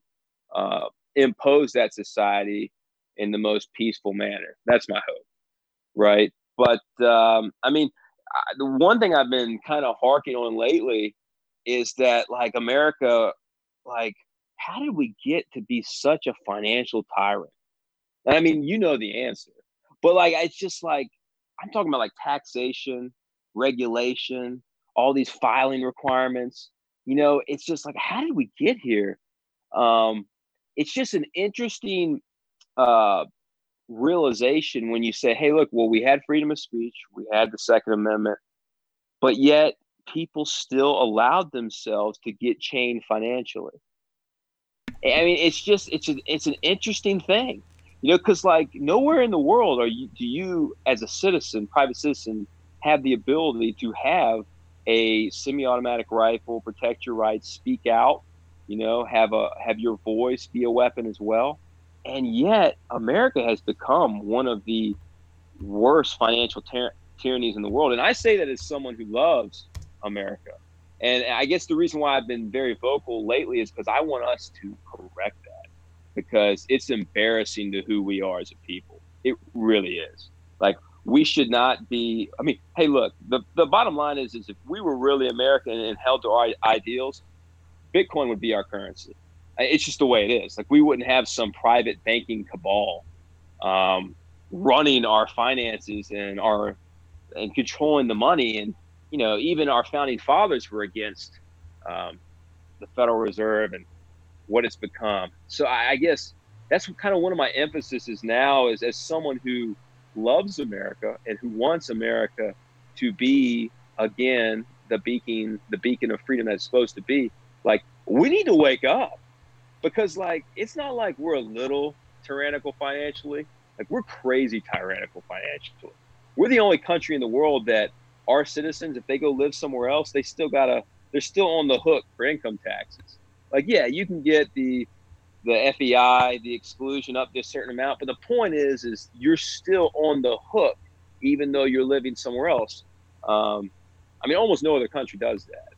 uh, impose that society in the most peaceful manner. That's my hope, right? But um, I mean, I, the one thing I've been kind of harking on lately is that like America, like, how did we get to be such a financial tyrant? And I mean, you know the answer, but like, it's just like I'm talking about like taxation, regulation, all these filing requirements. You know, it's just like, how did we get here? Um, it's just an interesting uh, realization when you say, hey, look, well, we had freedom of speech, we had the Second Amendment, but yet people still allowed themselves to get chained financially. I mean, it's just it's it's an interesting thing, you know, because like nowhere in the world are you do you as a citizen, private citizen, have the ability to have a semi-automatic rifle, protect your rights, speak out, you know, have a have your voice be a weapon as well. And yet, America has become one of the worst financial tyr- tyrannies in the world. And I say that as someone who loves America. And I guess the reason why I've been very vocal lately is because I want us to correct that because it's embarrassing to who we are as a people. It really is. Like we should not be i mean hey look the, the bottom line is is if we were really american and held to our ideals bitcoin would be our currency it's just the way it is. Like we wouldn't have some private banking cabal um, running our finances and our and controlling the money. And you know even our founding fathers were against um, the federal reserve and what it's become. So I, I guess that's kind of one of my emphases now is as someone who loves America and who wants America to be again the beacon the beacon of freedom that it's supposed to be like we need to wake up because like it's not like we're a little tyrannical financially. Like we're crazy tyrannical financially. We're the only country in the world that our citizens, if they go live somewhere else, they still gotta they're still on the hook for income taxes. Like, yeah, you can get the the FEI, the exclusion up to a certain amount, but the point is, is you're still on the hook, even though you're living somewhere else. Um, I mean, almost no other country does that.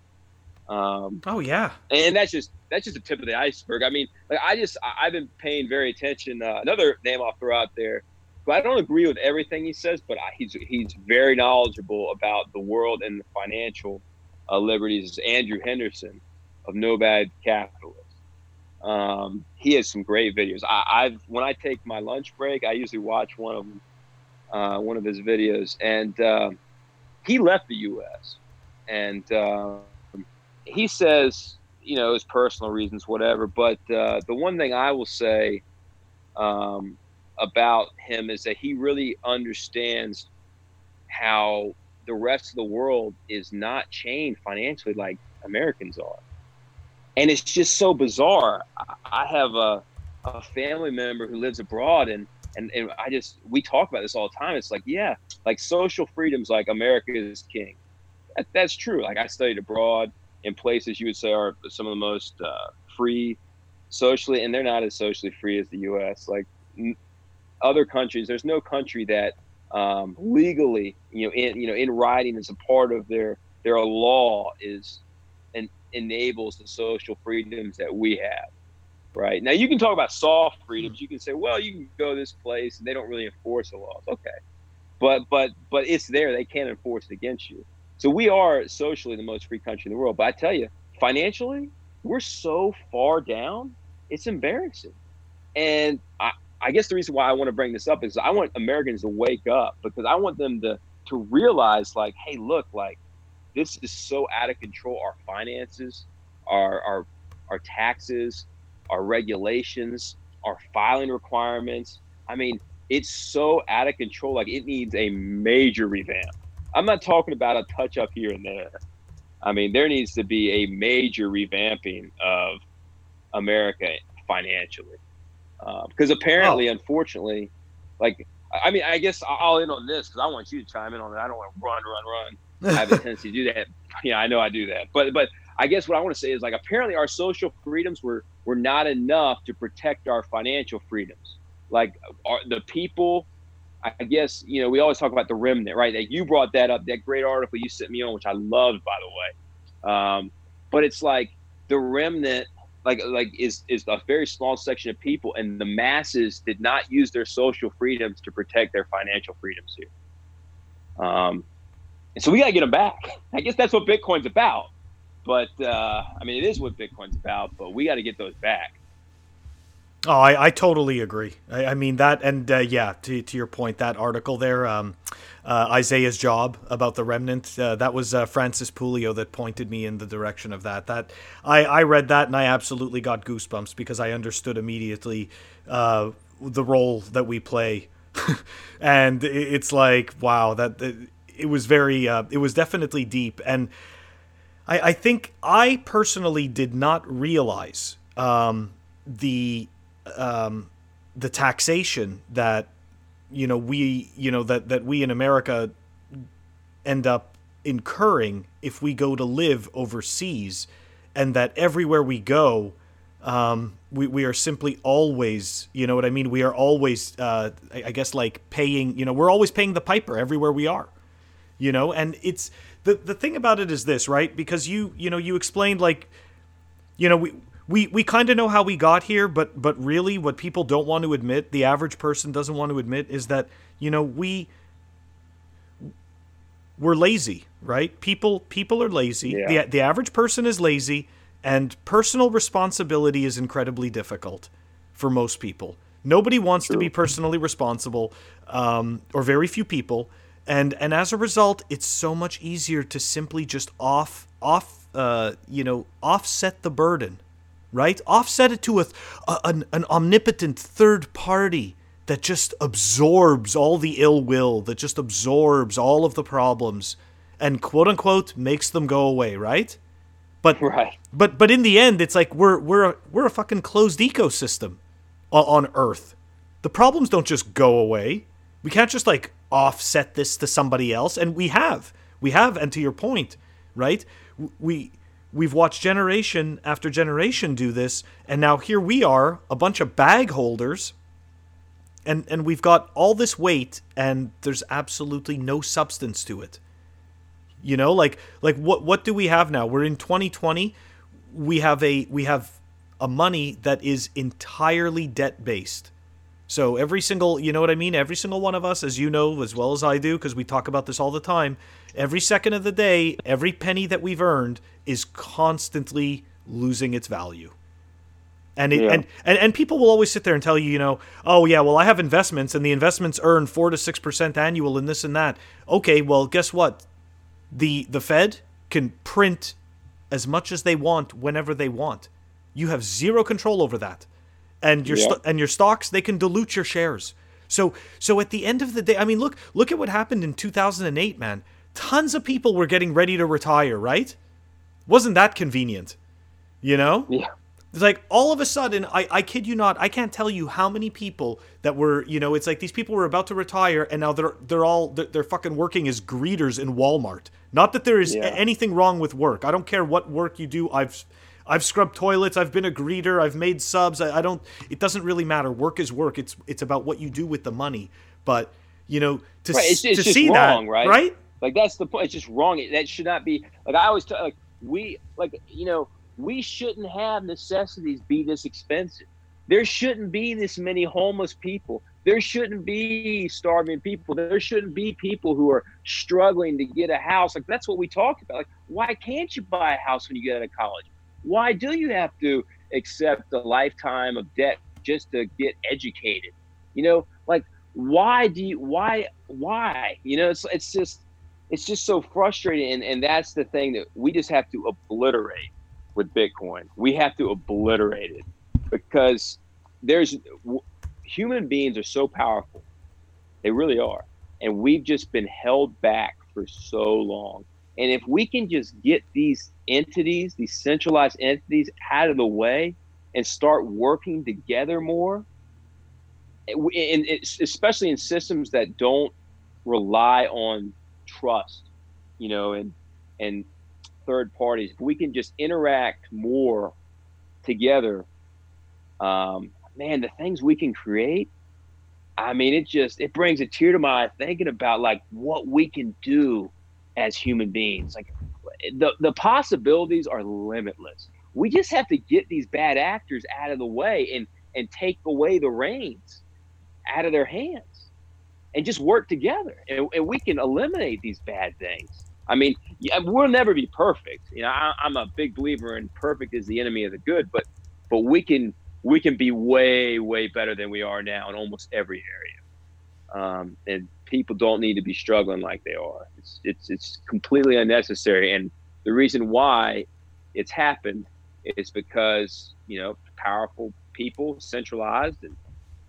Um, oh yeah, and that's just that's just the tip of the iceberg. I mean, like I just I, have been paying very attention. Uh, another name I'll throw out there, but I don't agree with everything he says, but I, he's he's very knowledgeable about the world and the financial uh, liberties. Is Andrew Henderson of Nomad Capitalist. Um, he has some great videos. I, have when I take my lunch break, I usually watch one of them, uh, one of his videos, and uh, he left the U.S. and uh, he says, you know, his personal reasons, whatever. But uh, the one thing I will say um, about him is that he really understands how the rest of the world is not chained financially like Americans are and it's just so bizarre. I have a, a family member who lives abroad, and, and and I just we talk about this all the time. It's like, yeah, like social freedoms, like America is king. That, that's true. Like I studied abroad in places you would say are some of the most uh, free socially, and they're not as socially free as the U.S. Like n- other countries, there's no country that um, legally, you know, in you know, in writing as a part of their their law is and enables the social freedoms that we have right? Now you can talk about soft freedoms. You can say well you can go this place and they don't really enforce the laws. Okay. But but but it's there. They can't enforce it against you so we are socially the most free country in the world but i tell you financially we're so far down it's embarrassing and i i guess the reason why i want to bring this up is i want americans to wake up because i want them to to realize like hey look like this is so out of control. Our finances, our our our taxes, our regulations, our filing requirements. I mean, it's so out of control. Like it needs a major revamp. I'm not talking about a touch up here and there. I mean, there needs to be a major revamping of America financially, because uh, apparently, oh. unfortunately, like I mean, I guess I'll end on this because I want you to chime in on it. I don't want to run, run, run. I have a tendency to do that. Yeah, I know I do that. But but I guess what I want to say is like apparently our social freedoms were were not enough to protect our financial freedoms. Like our, the people, I guess you know we always talk about the remnant, right? Like you brought that up, that great article you sent me on, which I loved, by the way. Um, but it's like the remnant like like is is a very small section of people and the masses did not use their social freedoms to protect their financial freedoms here um, and so we got to get them back. I guess that's what Bitcoin's about. But uh, I mean, it is what Bitcoin's about. But we got to get those back. Oh, I, I totally agree. I, I mean that, and uh, yeah, to, to your point, that article there, um, uh, Isaiah's job about the remnant, uh, that was uh, Francis Pouliot that pointed me in the direction of that. That I, I read that and I absolutely got goosebumps because I understood immediately uh, the role that we play, and it's like wow, that it was very uh, it was definitely deep and I, I think I personally did not realize um, the um, the taxation that you know we you know that that we in America end up incurring if we go to live overseas and that everywhere we go um, we, we are simply always you know what I mean? We are always uh, I, I guess like paying you know we're always paying the piper everywhere we are you know? And it's the the thing about it is this right? Because you you know you explained like you know we we, we kind of know how we got here, but but really, what people don't want to admit, the average person doesn't want to admit, is that you know we we're lazy, right? People people are lazy. Yeah. The the average person is lazy, and personal responsibility is incredibly difficult for most people. Nobody wants True. to be personally responsible, um, or very few people and and as a result it's so much easier to simply just off off uh, you know offset the burden right offset it to a, a an, an omnipotent third party that just absorbs all the ill will that just absorbs all of the problems and quote unquote makes them go away right But right. but but in the end, it's like we're we're a, we're a fucking closed ecosystem on Earth. The problems don't just go away. We can't just like offset this to somebody else, and we have, we have, and to your point, right? We we've watched generation after generation do this, and now here we are, a bunch of bag holders, and and we've got all this weight, and there's absolutely no substance to it. You know, like like what what do we have now? We're in 2020. We have a we have a money that is entirely debt based. So every single, you know what I mean? Every single one of us, as you know as well as I do, because we talk about this all the time, every second of the day, every penny that we've earned is constantly losing its value. And, it, yeah. and and and people will always sit there and tell you, you know, oh yeah, well I have investments and the investments earn four to six percent annual and this and that. Okay, well guess what? the the Fed can print as much as they want whenever they want. You have zero control over that. And your st- and your stocks they can dilute your shares. So so at the end of the day, I mean look look at what happened in 2008, man. Tons of people were getting ready to retire, right? Wasn't that convenient? You know? Yeah. It's like all of a sudden, I, I kid you not, I can't tell you how many people that were, you know, it's like these people were about to retire and now they're they're all they're, they're fucking working as greeters in Walmart. Not that there is yeah. anything wrong with work. I don't care what work you do. I've I've scrubbed toilets. I've been a greeter. I've made subs. I, I don't. It doesn't really matter. Work is work. It's it's about what you do with the money. But you know, to right. it's, it's to see wrong, that, right? Right. Like that's the point. It's just wrong. It, that should not be. Like I always tell. Like we like you know we shouldn't have necessities be this expensive. There shouldn't be this many homeless people. There shouldn't be starving people. There shouldn't be people who are struggling to get a house. Like that's what we talk about. Like, why can't you buy a house when you get out of college? Why do you have to accept a lifetime of debt just to get educated? You know, like why do you why why? You know, it's it's just it's just so frustrating and, and that's the thing that we just have to obliterate with Bitcoin. We have to obliterate it because there's human beings are so powerful. They really are. And we've just been held back for so long. And if we can just get these entities, these centralized entities out of the way and start working together more, and especially in systems that don't rely on trust, you know, and and third parties, if we can just interact more together, um, man, the things we can create. I mean, it just it brings a tear to my eye thinking about like what we can do as human beings. Like the the possibilities are limitless. We just have to get these bad actors out of the way and and take away the reins out of their hands and just work together and, and we can eliminate these bad things I mean, we'll never be perfect. You know, I, am a big believer in perfect is the enemy of the good, but but we can we can be way way better than we are now in almost every area. Um, and people don't need to be struggling like they are. It's it's it's completely unnecessary. And the reason why it's happened is because you know powerful people centralized and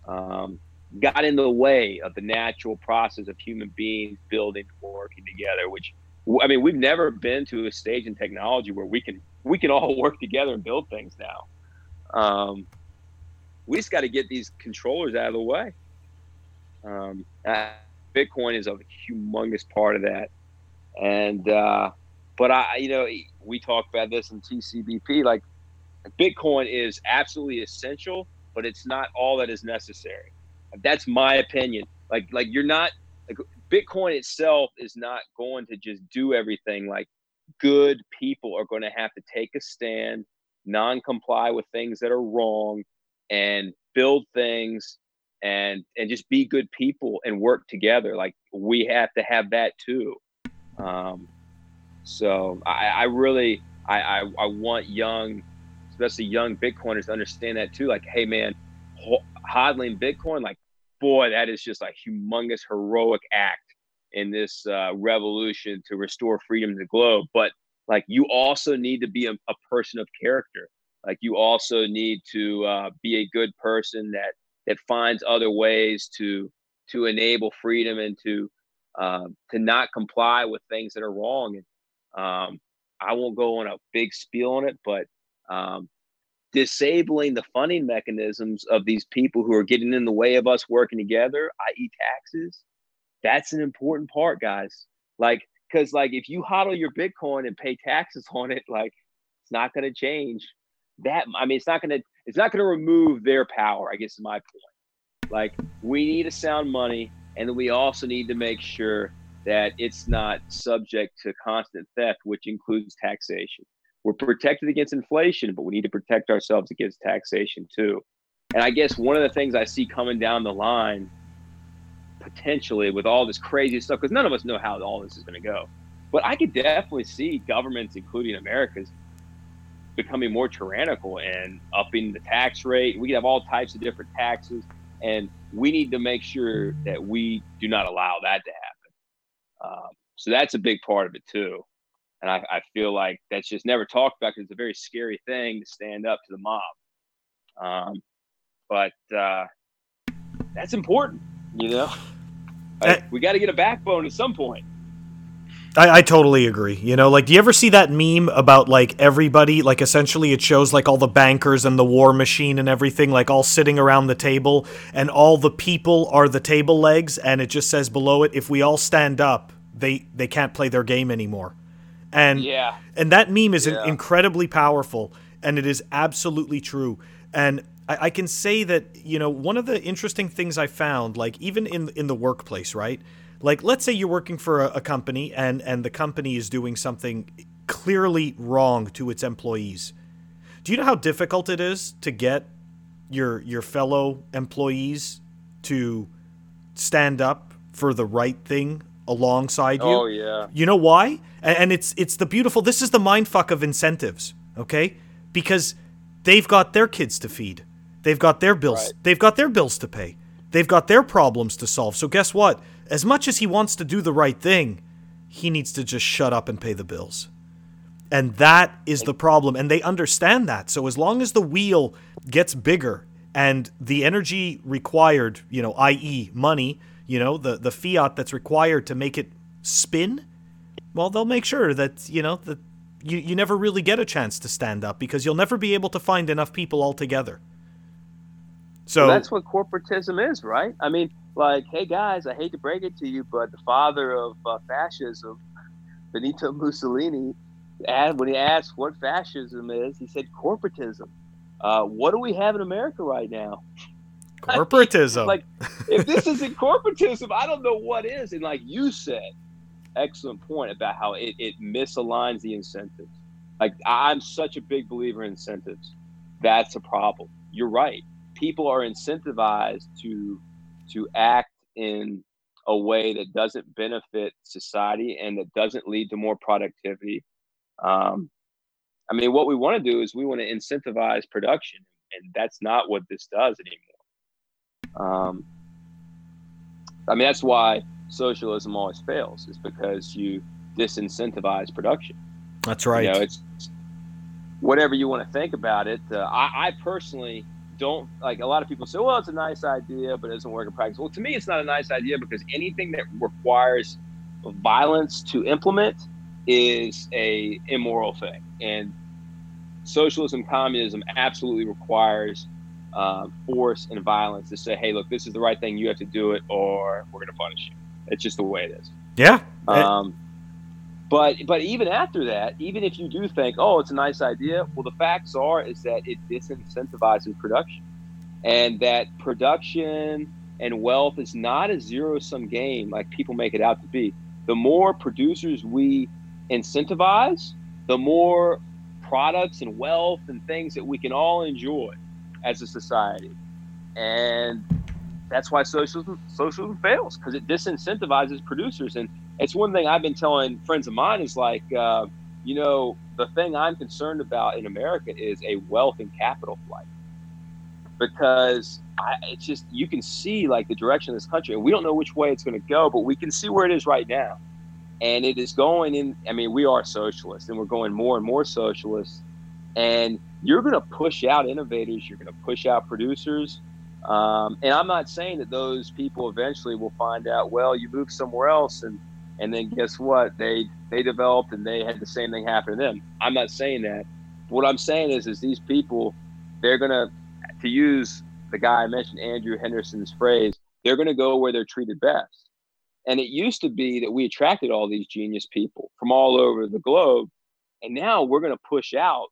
um, got in the way of the natural process of human beings building working together, which I mean, we've never been to a stage in technology where we can we can all work together and build things now. Um, we just got to get these controllers out of the way. Um, Bitcoin is a humongous part of that, and uh, but I, you know, we talk about this in TCBP. Like, Bitcoin is absolutely essential, but it's not all that is necessary. That's my opinion. Like, like you're not like Bitcoin itself is not going to just do everything. Like good people are going to have to take a stand, non comply with things that are wrong, and build things and and just be good people and work together. Like we have to have that too. Um, so I, I really I, I, I want young, especially young Bitcoiners to understand that too. Like, hey man, hodling Bitcoin, like boy, that is just a humongous heroic act in this uh, revolution to restore freedom to the globe. But like you also need to be a, a person of character. Like you also need to uh, be a good person that that finds other ways to to enable freedom and to uh, to not comply with things that are wrong. And um, I won't go on a big spiel on it, but um, disabling the funding mechanisms of these people who are getting in the way of us working together, i.e., taxes, that's an important part, guys. Like, because like if you hodl your Bitcoin and pay taxes on it, like it's not going to change. That I mean, it's not going to it's not going to remove their power. I guess is my point. Like, we need a sound money, and we also need to make sure that it's not subject to constant theft, which includes taxation. We're protected against inflation, but we need to protect ourselves against taxation too. And I guess one of the things I see coming down the line, potentially with all this crazy stuff, because none of us know how all this is going to go, but I could definitely see governments, including America's, becoming more tyrannical and upping the tax rate. We could have all types of different taxes, and we need to make sure that we do not allow that to happen. Um, so that's a big part of it too. And I, I feel like that's just never talked about because it's a very scary thing to stand up to the mob. Um, but uh, that's important, you know. Like, we got to get a backbone at some point. I, I totally agree. You know, like, do you ever see that meme about like everybody? Like, essentially, it shows like all the bankers and the war machine and everything, like all sitting around the table, and all the people are the table legs, and it just says below it, if we all stand up, they they can't play their game anymore. And yeah, and that meme is yeah. incredibly powerful, and it is absolutely true. And I, I can say that you know one of the interesting things I found, like even in in the workplace, right? Like, let's say you're working for a, a company and and the company is doing something clearly wrong to its employees. Do you know how difficult it is to get your your fellow employees to stand up for the right thing alongside you? Oh yeah. You know why? And, it's it's the beautiful. This is the mind fuck of incentives. Okay, because they've got their kids to feed. They've got their bills. Right. They've got their bills to pay. They've got their problems to solve. So guess what? as much as he wants to do the right thing, he needs to just shut up and pay the bills. And that is the problem. And they understand that. So as long as the wheel gets bigger and the energy required, you know, i.e., money, you know, the, the fiat that's required to make it spin, well, they'll make sure that, you know, that you, you never really get a chance to stand up because you'll never be able to find enough people altogether. So well, that's what corporatism is, right? I mean, like, hey guys, I hate to break it to you, but the father of uh, fascism, Benito Mussolini, when he asked what fascism is, he said corporatism. Uh, what do we have in America right now? Corporatism. like, if this isn't corporatism, I don't know what is. And like you said, excellent point about how it, it misaligns the incentives. Like, I'm such a big believer in incentives. That's a problem. You're right. People are incentivized to to act in a way that doesn't benefit society and that doesn't lead to more productivity. Um, I mean, what we want to do is we want to incentivize production, and that's not what this does anymore. Um, I mean, that's why socialism always fails, is because you disincentivize production. That's right. You know, it's whatever you want to think about it. Uh, I, I personally don't like a lot of people say, well, it's a nice idea, but it doesn't work in practice. Well, to me, it's not a nice idea because anything that requires violence to implement is a immoral thing, and socialism, communism absolutely requires uh, force and violence to say, hey, look, this is the right thing, you have to do it, or we're going to punish you. It's just the way it is. Yeah. Um, but but even after that, even if you do think, oh, it's a nice idea, well, the facts are is that it disincentivizes production, and that production and wealth is not a zero sum game like people make it out to be. The more producers we incentivize, the more products and wealth and things that we can all enjoy as a society, and that's why socialism socialism fails because it disincentivizes producers. And it's one thing I've been telling friends of mine is like, uh, you know, the thing I'm concerned about in America is a wealth and capital flight. Because I, it's just you can see like the direction of this country, and we don't know which way it's going to go, but we can see where it is right now, and it is going in. I mean, we are socialists, and we're going more and more socialist, and you're going to push out innovators, you're going to push out producers. Um, and I'm not saying that those people eventually will find out, well, you move somewhere else and and then guess what? They they developed and they had the same thing happen to them. I'm not saying that. What I'm saying is, is these people, they're gonna, to use the guy I mentioned, Andrew Henderson's phrase, they're gonna go where they're treated best. And it used to be that we attracted all these genius people from all over the globe, and now we're gonna push out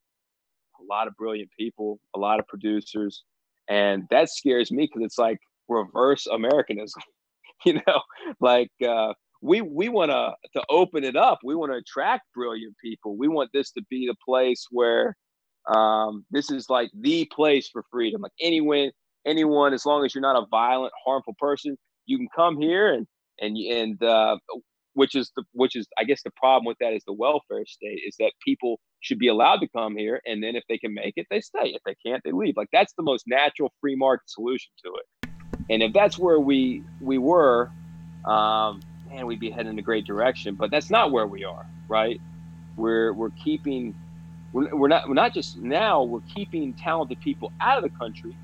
a lot of brilliant people, a lot of producers, and that scares me because it's like reverse Americanism. you know, like uh, we we want to to open it up. We want to attract brilliant people. We want this to be the place where um, this is like the place for freedom. Like anyone, anyone, as long as you're not a violent, harmful person, you can come here and and and uh, which is the which is I guess the problem with that is the welfare state is that people should be allowed to come here and then if they can make it they stay if they can't they leave like that's the most natural free market solution to it and if that's where we we were um, man, we'd be heading in a great direction. But that's not where we are, right? We're we're keeping we're, we're not we're not just now we're keeping talented people out of the country,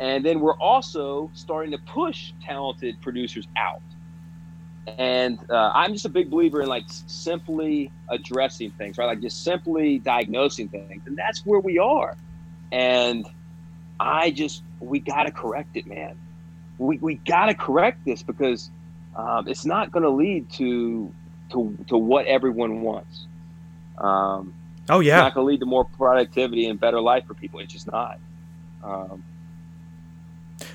and then we're also starting to push talented producers out. And uh, I'm just a big believer in like simply addressing things, right? Like just simply diagnosing things, and that's where we are. And I just we got to correct it, man. We we got to correct this because um, it's not going to lead to to to what everyone wants. Um, oh yeah, it's not to lead to more productivity and better life for people. It's just not. Um,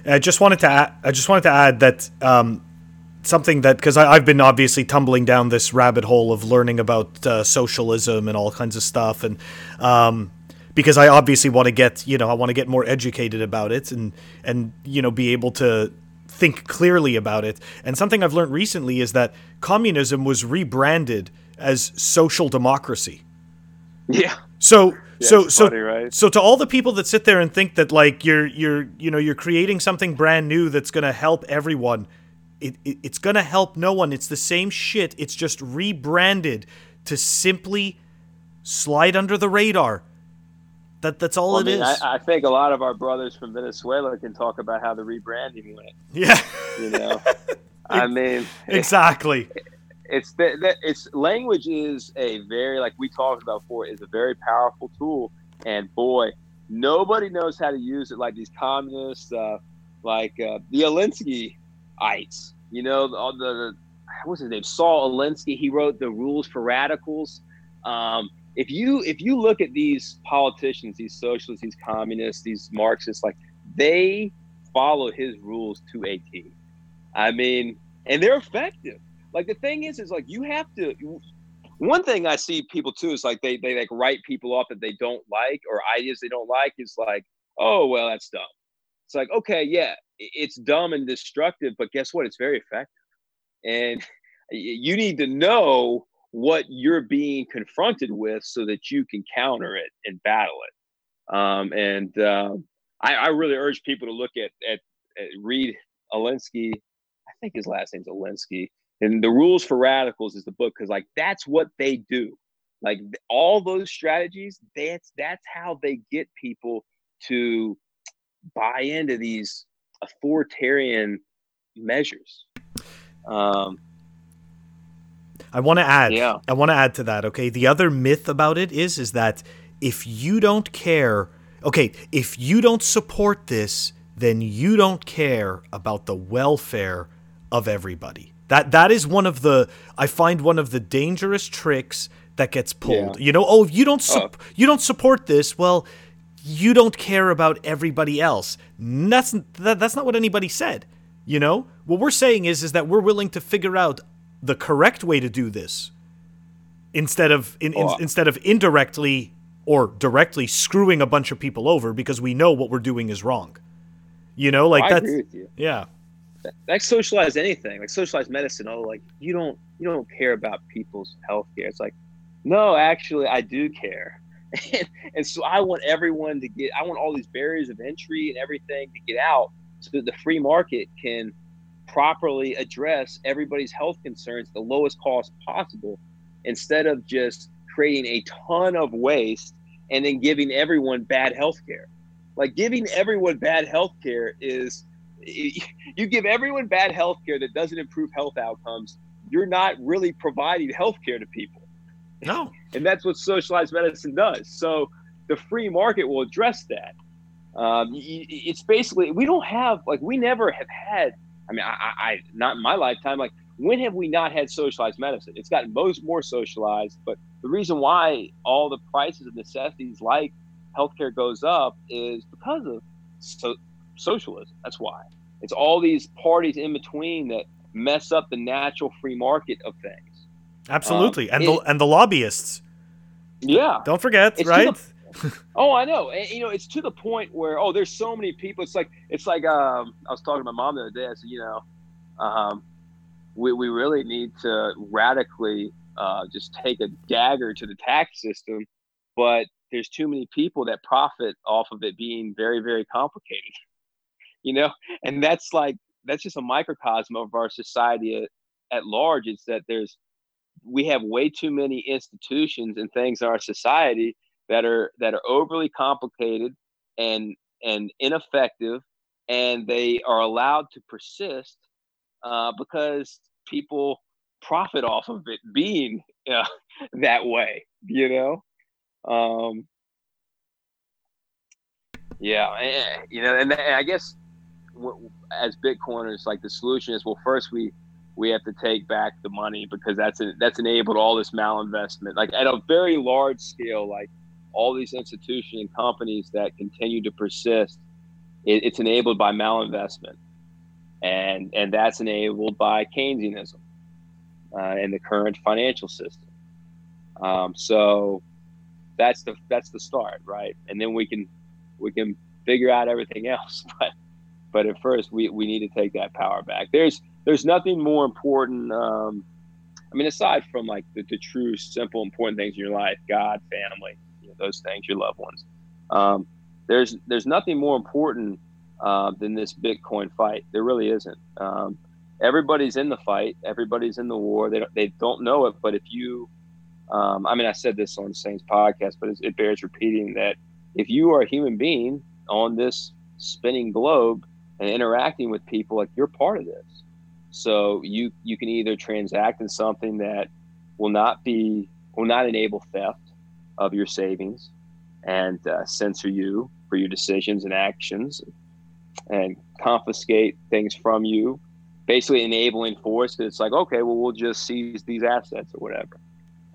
I just wanted to add, I just wanted to add that um, something that because I've been obviously tumbling down this rabbit hole of learning about uh, socialism and all kinds of stuff, and um, because I obviously want to get you know I want to get more educated about it and and you know be able to think clearly about it. And something I've learned recently is that communism was rebranded as social democracy. Yeah. So yeah, so so funny, right? so to all the people that sit there and think that like you're you're you know you're creating something brand new that's going to help everyone, it, it it's going to help no one. It's the same shit. It's just rebranded to simply slide under the radar that that's all well, it I mean, is. I, I, think a lot of our brothers from Venezuela can talk about how the rebranding went. Yeah, you know, I mean, exactly. It, it's that it's language is a very like we talked about before is a very powerful tool, and boy, nobody knows how to use it like these communists, uh, like uh, the Alinsky-ites. You know, all the, what's his name, Saul Alinsky. He wrote the rules for radicals. Um, if you if you look at these politicians, these socialists, these communists, these Marxists, like they follow his rules to a T. I mean, and they're effective. Like the thing is, is like you have to. One thing I see people too is like they they like write people off that they don't like or ideas they don't like is like, oh well, that's dumb. It's like okay, yeah, it's dumb and destructive, but guess what? It's very effective, and you need to know what you're being confronted with so that you can counter it and battle it. Um, and uh, I, I, really urge people to look at, at, at read Alinsky. I think his last name's Alinsky. And the rules for radicals is the book because like that's what they do. Like all those strategies, that's that's how they get people to buy into these authoritarian measures. Um, I want to add. Yeah. I want to add to that. Okay. The other myth about it is is that if you don't care, okay, if you don't support this, then you don't care about the welfare of everybody. That that is one of the I find one of the dangerous tricks that gets pulled. Yeah. You know, oh, if you don't su- oh. you don't support this, well, you don't care about everybody else. That's that, that's not what anybody said. You know, what we're saying is is that we're willing to figure out the correct way to do this instead of in, in, oh. instead of indirectly or directly screwing a bunch of people over because we know what we're doing is wrong. You know, like oh, that's yeah. Like socialize anything, like socialize medicine. Oh, like you don't you don't care about people's health care. It's like, no, actually, I do care, and, and so I want everyone to get. I want all these barriers of entry and everything to get out, so that the free market can properly address everybody's health concerns the lowest cost possible instead of just creating a ton of waste and then giving everyone bad health care. Like giving everyone bad health care is you give everyone bad health care that doesn't improve health outcomes, you're not really providing health care to people. No. and that's what socialized medicine does. So the free market will address that. Um, it's basically we don't have like we never have had. I mean, I, I not in my lifetime. Like when have we not had socialized medicine? It's gotten most more socialized, but the reason why all the prices of necessities like healthcare goes up is because of so, socialism. That's why. It's all these parties in between that mess up the natural free market of things. Absolutely, um, and it, the and the lobbyists. Yeah, don't forget, it's right? The, oh, I know. And, you know, it's to the point where oh, there's so many people. It's like it's like um, I was talking to my mom the other day. I said, you know, um, we we really need to radically uh, just take a dagger to the tax system, but there's too many people that profit off of it being very very complicated you know and that's like that's just a microcosm of our society at, at large it's that there's we have way too many institutions and things in our society that are that are overly complicated and and ineffective and they are allowed to persist uh, because people profit off of it being uh, that way you know? Um, yeah, and, you know, and, and I guess as Bitcoiners, like the solution is well, first we we have to take back the money because that's a, that's enabled all this malinvestment, like at a very large scale, like all these institutions and companies that continue to persist. It, it's enabled by malinvestment, and and that's enabled by Keynesianism uh, and the current financial system. Um, so that's the that's the start, right? And then we can we can figure out everything else. But but at first, we, we need to take that power back. There's there's nothing more important. Um, I mean, aside from like the, the true, simple, important things in your life, God, family, you know, those things, your loved ones. Um, there's there's nothing more important uh, than this Bitcoin fight. There really isn't. Um, everybody's in the fight. Everybody's in the war. They don't, they don't know it, but if you um, I mean, I said this on Saints podcast, but it bears repeating that if you are a human being on this spinning globe and interacting with people, like you're part of this. So you you can either transact in something that will not be will not enable theft of your savings and uh, censor you for your decisions and actions and confiscate things from you basically enabling force it's like okay well we'll just seize these assets or whatever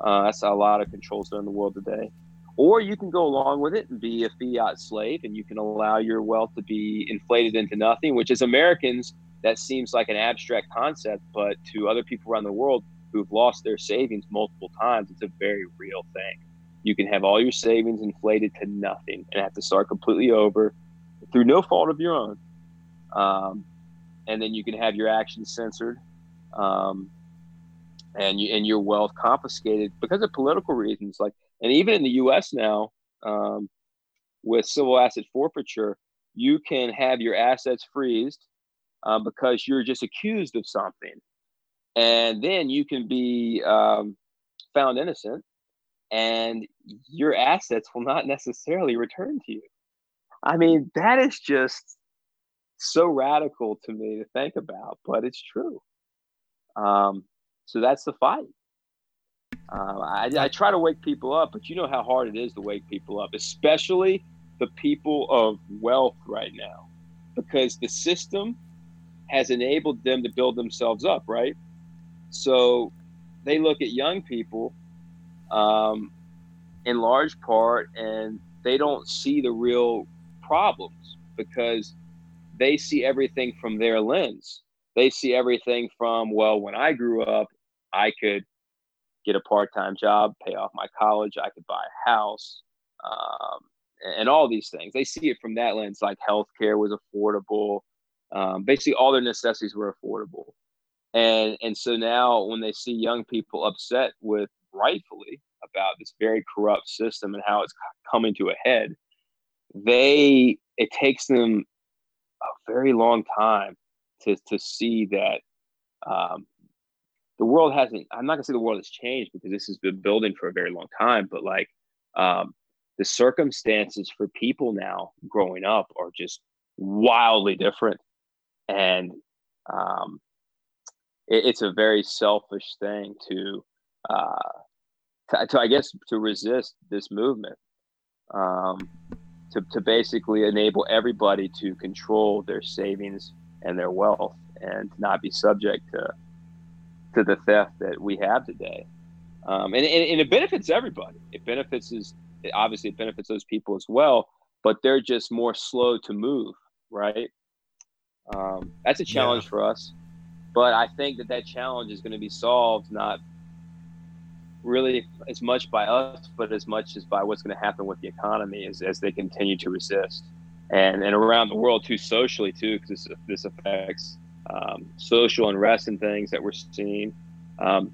uh, that's a lot of controls in the world today. Or you can go along with it and be a fiat slave, and you can allow your wealth to be inflated into nothing, which as Americans, that seems like an abstract concept, but to other people around the world who've lost their savings multiple times, it's a very real thing. You can have all your savings inflated to nothing and have to start completely over through no fault of your own. Um, and then you can have your actions censored. Um, and you, and your wealth confiscated because of political reasons. Like, and even in the U.S. now, um, with civil asset forfeiture, you can have your assets freezed uh, because you're just accused of something, and then you can be um, found innocent, and your assets will not necessarily return to you. I mean, that is just so radical to me to think about, but it's true. Um, so that's the fight. Uh, I, I try to wake people up, but you know how hard it is to wake people up, especially the people of wealth right now, because the system has enabled them to build themselves up, right? So they look at young people um, in large part and they don't see the real problems because they see everything from their lens. They see everything from, well, when I grew up, I could get a part-time job, pay off my college, I could buy a house, um, and all these things. They see it from that lens, like healthcare was affordable. Um, basically, all their necessities were affordable, and and so now when they see young people upset with rightfully about this very corrupt system and how it's coming to a head, they it takes them a very long time to to see that um, the world hasn't i'm not to say the world has changed because this has been building for a very long time but like um, the circumstances for people now growing up are just wildly different and um, it, it's a very selfish thing to, uh, to, to, I guess, to resist this movement. Um, to, to basically enable everybody to control their savings and their wealth and not be subject to to the theft that we have today. Um, and, and, and, it benefits everybody. It benefits is obviously it benefits those people as well, but they're just more slow to move, right? Um, that's a challenge yeah. for us, but I think that that challenge is going to be solved not really as much by us, but as much as by what's going to happen with the economy as, as they continue to resist, and and around the world too, socially too, because this, this affects um, social unrest and things that we're seeing. Um,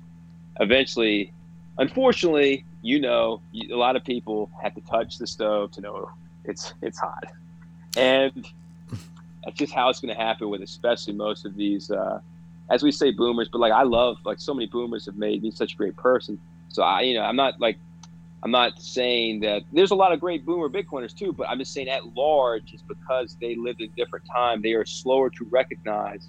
eventually, unfortunately, you know, a lot of people have to touch the stove to know it's it's hot, and that's just how it's going to happen with especially most of these. Uh, as we say boomers, but like I love like so many boomers have made me such a great person. So I, you know, I'm not like, I'm not saying that there's a lot of great boomer Bitcoiners too, but I'm just saying at large, it's because they lived in a different time. They are slower to recognize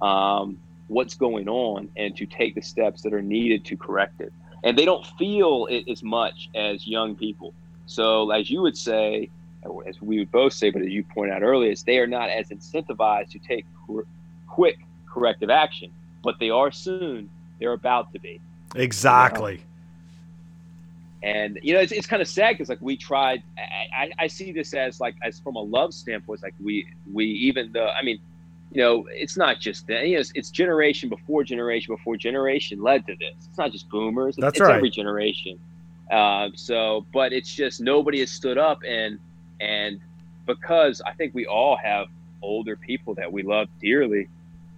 um, what's going on and to take the steps that are needed to correct it. And they don't feel it as much as young people. So, as you would say, as we would both say, but as you point out earlier, is they are not as incentivized to take quick corrective action, but they are soon. They're about to be. Exactly. You know? And you know, it's, it's kind of sad because like we tried. I, I, I see this as like as from a love standpoint. It's like we we even though I mean, you know, it's not just that. You know, it's, it's, generation before generation before generation led to this. It's not just boomers. That's it's right. every generation. Uh, so, but it's just nobody has stood up and and because I think we all have older people that we love dearly,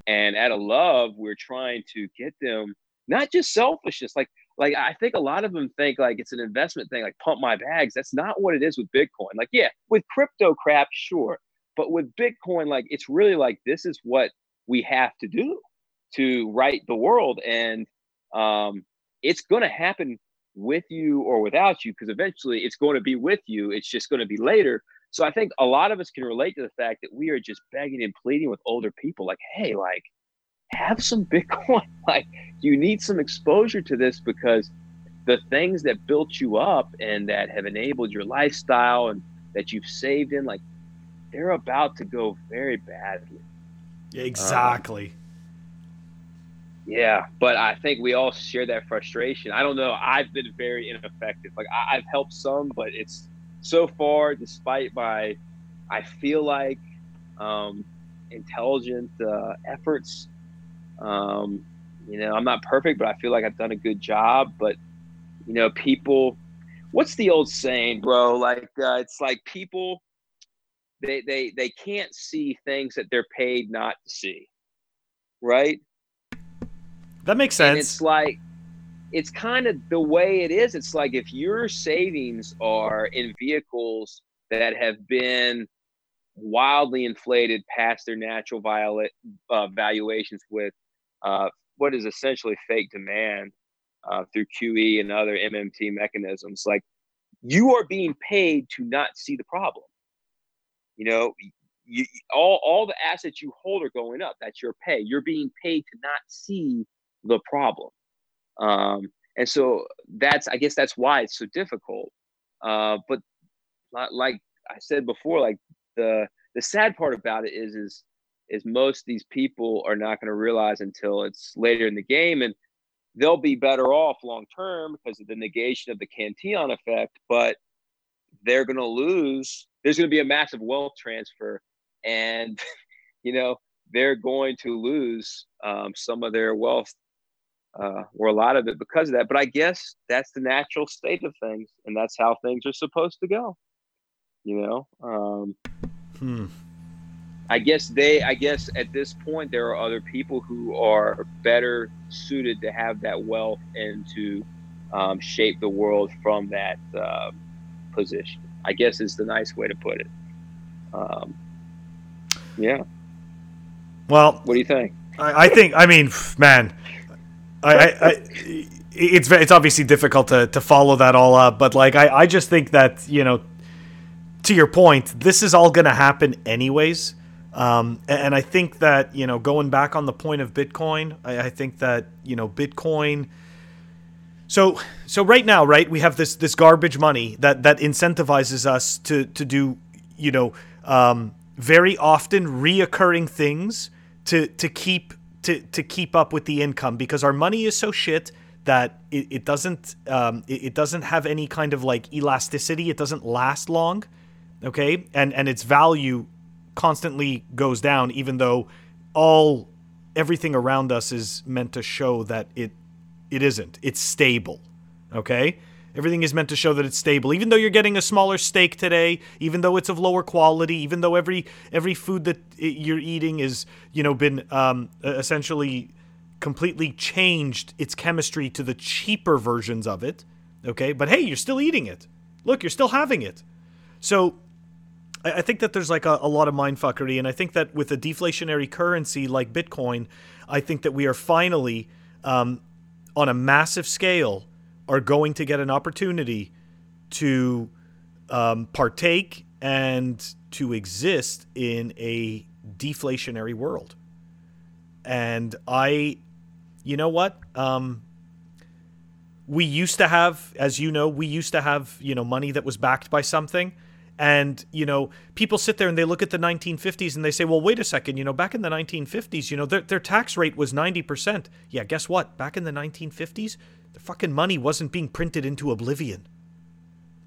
and out of love, we're trying to get them not just selfishness, like like I think a lot of them think like it's an investment thing, like pump my bags. That's not what it is with Bitcoin. Like, yeah, with crypto crap, sure. But with Bitcoin, like it's really like this is what we have to do to right the world. And um, it's gonna happen with you or without you, because eventually it's going to be with you. It's just going to be later. So I think a lot of us can relate to the fact that we are just begging and pleading with older people, like, hey, like, have some Bitcoin. like, you need some exposure to this because the things that built you up and that have enabled your lifestyle and that you've saved in, like, they're about to go very badly. Exactly. Um, yeah, but I think we all share that frustration. I don't know. I've been very ineffective. Like I, have helped some, but it's so far, despite my, I feel like, um, intelligent uh, efforts. Um, you know, I'm not perfect, but I feel like I've done a good job. But you know, people, what's the old saying, bro? Like uh, it's like people, they they they can't see things that they're paid not to see, right? That makes sense. And it's like it's kind of the way it is. It's like if your savings are in vehicles that have been wildly inflated past their natural violet, uh, valuations with uh, what is essentially fake demand uh, through QE and other MMT mechanisms, like you are being paid to not see the problem. You know, you, all all the assets you hold are going up. That's your pay. You're being paid to not see the problem. Um, and so that's, I guess that's why it's so difficult. Uh, but like I said before, like the, the sad part about it is, is, is most of these people are not going to realize until it's later in the game and they'll be better off long term because of the negation of the Cantillon effect, but they're going to lose. There's going to be a massive wealth transfer, and you know they're going to lose um, some of their wealth uh, or a lot of it because of that. But I guess that's the natural state of things, and that's how things are supposed to go. You know. Um, hmm. I guess they. I guess at this point there are other people who are better suited to have that wealth and to um, shape the world from that uh, position. I guess is the nice way to put it. Um, yeah. Well, what do you think? I, I think. I mean, man I, I, it's it's obviously difficult to, to follow that all up, but like I, I just think that you know, to your point, this is all gonna happen anyways. Um, and I think that you know, going back on the point of Bitcoin, I, I think that you know, Bitcoin. So so right now, right, we have this this garbage money that that incentivizes us to to do you know um, very often reoccurring things to to keep to to keep up with the income because our money is so shit that it, it doesn't um, it, it doesn't have any kind of like elasticity. It doesn't last long, okay, and and its value constantly goes down, even though all everything around us is meant to show that it it isn't. It's stable, okay. Everything is meant to show that it's stable. Even though you're getting a smaller steak today, even though it's of lower quality, even though every every food that you're eating is you know been um, essentially completely changed its chemistry to the cheaper versions of it. Okay, but hey, you're still eating it. Look, you're still having it. So I think that there's like a, a lot of mindfuckery, and I think that with a deflationary currency like Bitcoin, I think that we are finally um, on a massive scale are going to get an opportunity to um, partake and to exist in a deflationary world. And I, you know what? Um, we used to have, as you know, we used to have, you know, money that was backed by something. And, you know, people sit there and they look at the 1950s and they say, well, wait a second, you know, back in the 1950s, you know, their, their tax rate was 90%. Yeah, guess what? Back in the 1950s, the fucking money wasn't being printed into oblivion.